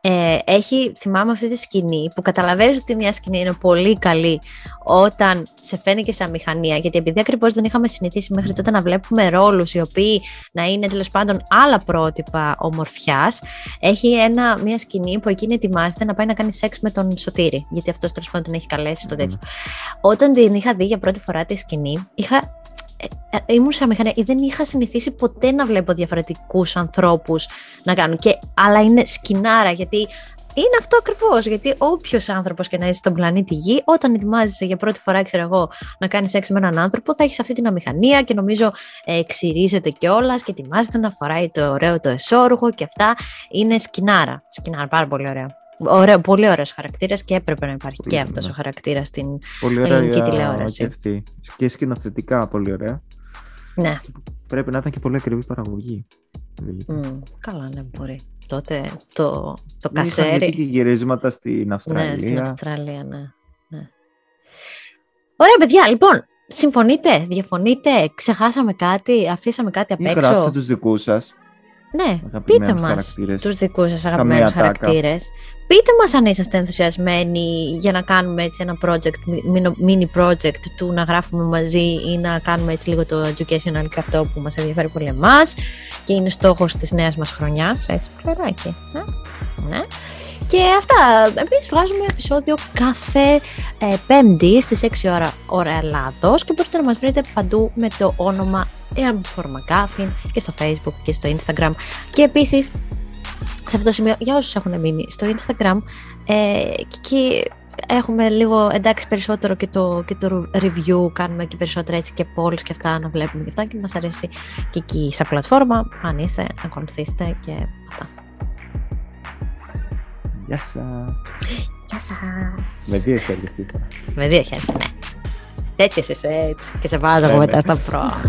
ε, έχει, θυμάμαι αυτή τη σκηνή που καταλαβαίνεις ότι μια σκηνή είναι πολύ καλή όταν σε φαίνει και σαν μηχανία. Γιατί επειδή ακριβώς δεν είχαμε συνηθίσει μέχρι τότε να βλέπουμε ρόλους οι οποίοι να είναι τέλος πάντων άλλα πρότυπα ομορφιάς, έχει ένα, μια σκηνή που εκείνη ετοιμάζεται να πάει να κάνει σεξ με τον Σωτήρη. Γιατί αυτός τέλος πάντων την έχει καλέσει στο τέτοιο. Όταν την είχα δει για πρώτη φορά τη σκηνή, είχα ε, ε, ήμουν σαν μηχανία, δεν είχα συνηθίσει ποτέ να βλέπω διαφορετικούς ανθρώπους να κάνουν. Και, αλλά είναι σκηνάρα, γιατί είναι αυτό ακριβώς. Γιατί όποιος άνθρωπος και να είσαι στον πλανήτη Γη, όταν ετοιμάζεσαι για πρώτη φορά, ξέρω εγώ, να κάνεις σεξ με έναν άνθρωπο, θα έχεις αυτή την αμηχανία και νομίζω ε, ξυρίζεται κιόλας και ετοιμάζεται να φοράει το ωραίο το εσόρουχο και αυτά. Είναι σκηνάρα. Σκηνάρα, πάρα πολύ ωραία. Ωραίο, πολύ ωραίος χαρακτήρας και έπρεπε να υπάρχει Πολύ και αυτός ωραία. ο χαρακτήρας στην. Πολύ ελληνική ωραία τηλεόραση. και αυτή. Και σκηνοθετικά πολύ ωραία. Ναι. Πρέπει να ήταν και πολύ ακριβή παραγωγή. Μμ, καλά, ναι, μπορεί. Τότε το, το Είχαν γιατί κασέρι. και γυρίσματα στην Αυστραλία. Ναι, στην Αυστραλία, ναι. ναι. Ωραία, παιδιά, λοιπόν, συμφωνείτε, διαφωνείτε, ξεχάσαμε κάτι, αφήσαμε κάτι απ' Ή έξω. γράψτε τους δικούς σας. Ναι, αγαπημένους πείτε μας χαρακτήρες. τους δικούς σας αγαπημένους Καμία τάκα. χαρακτήρες. Πείτε μας αν είσαστε ενθουσιασμένοι για να κάνουμε έτσι ένα project, μι- mini project του να γράφουμε μαζί ή να κάνουμε έτσι λίγο το educational και αυτό που μας ενδιαφέρει πολύ εμάς και είναι στόχος της νέας μας χρονιάς, έτσι πλεράκι. Ναι. ναι. Και αυτά, εμείς βγάζουμε επεισόδιο κάθε ε, πέμπτη στις 6 ώρα, ώρα Ελλάδος και μπορείτε να μας βρείτε παντού με το όνομα Earn for McGuffin και στο Facebook και στο Instagram. Και επίσης σε αυτό το σημείο για όσους έχουν μείνει στο Instagram ε, και εκεί έχουμε λίγο εντάξει περισσότερο και το, και το review κάνουμε εκεί περισσότερα έτσι και polls και αυτά να βλέπουμε και αυτά και μας αρέσει και εκεί σαν πλατφόρμα αν είστε να ακολουθήσετε και αυτά Γεια σας. Γεια σας Με δύο χέρια αυτή η φορά. Με δύο χέρια, ναι. Έτσι είσαι έτσι. Και σε βάζω εγώ Ναι, μετά ναι. στα προ.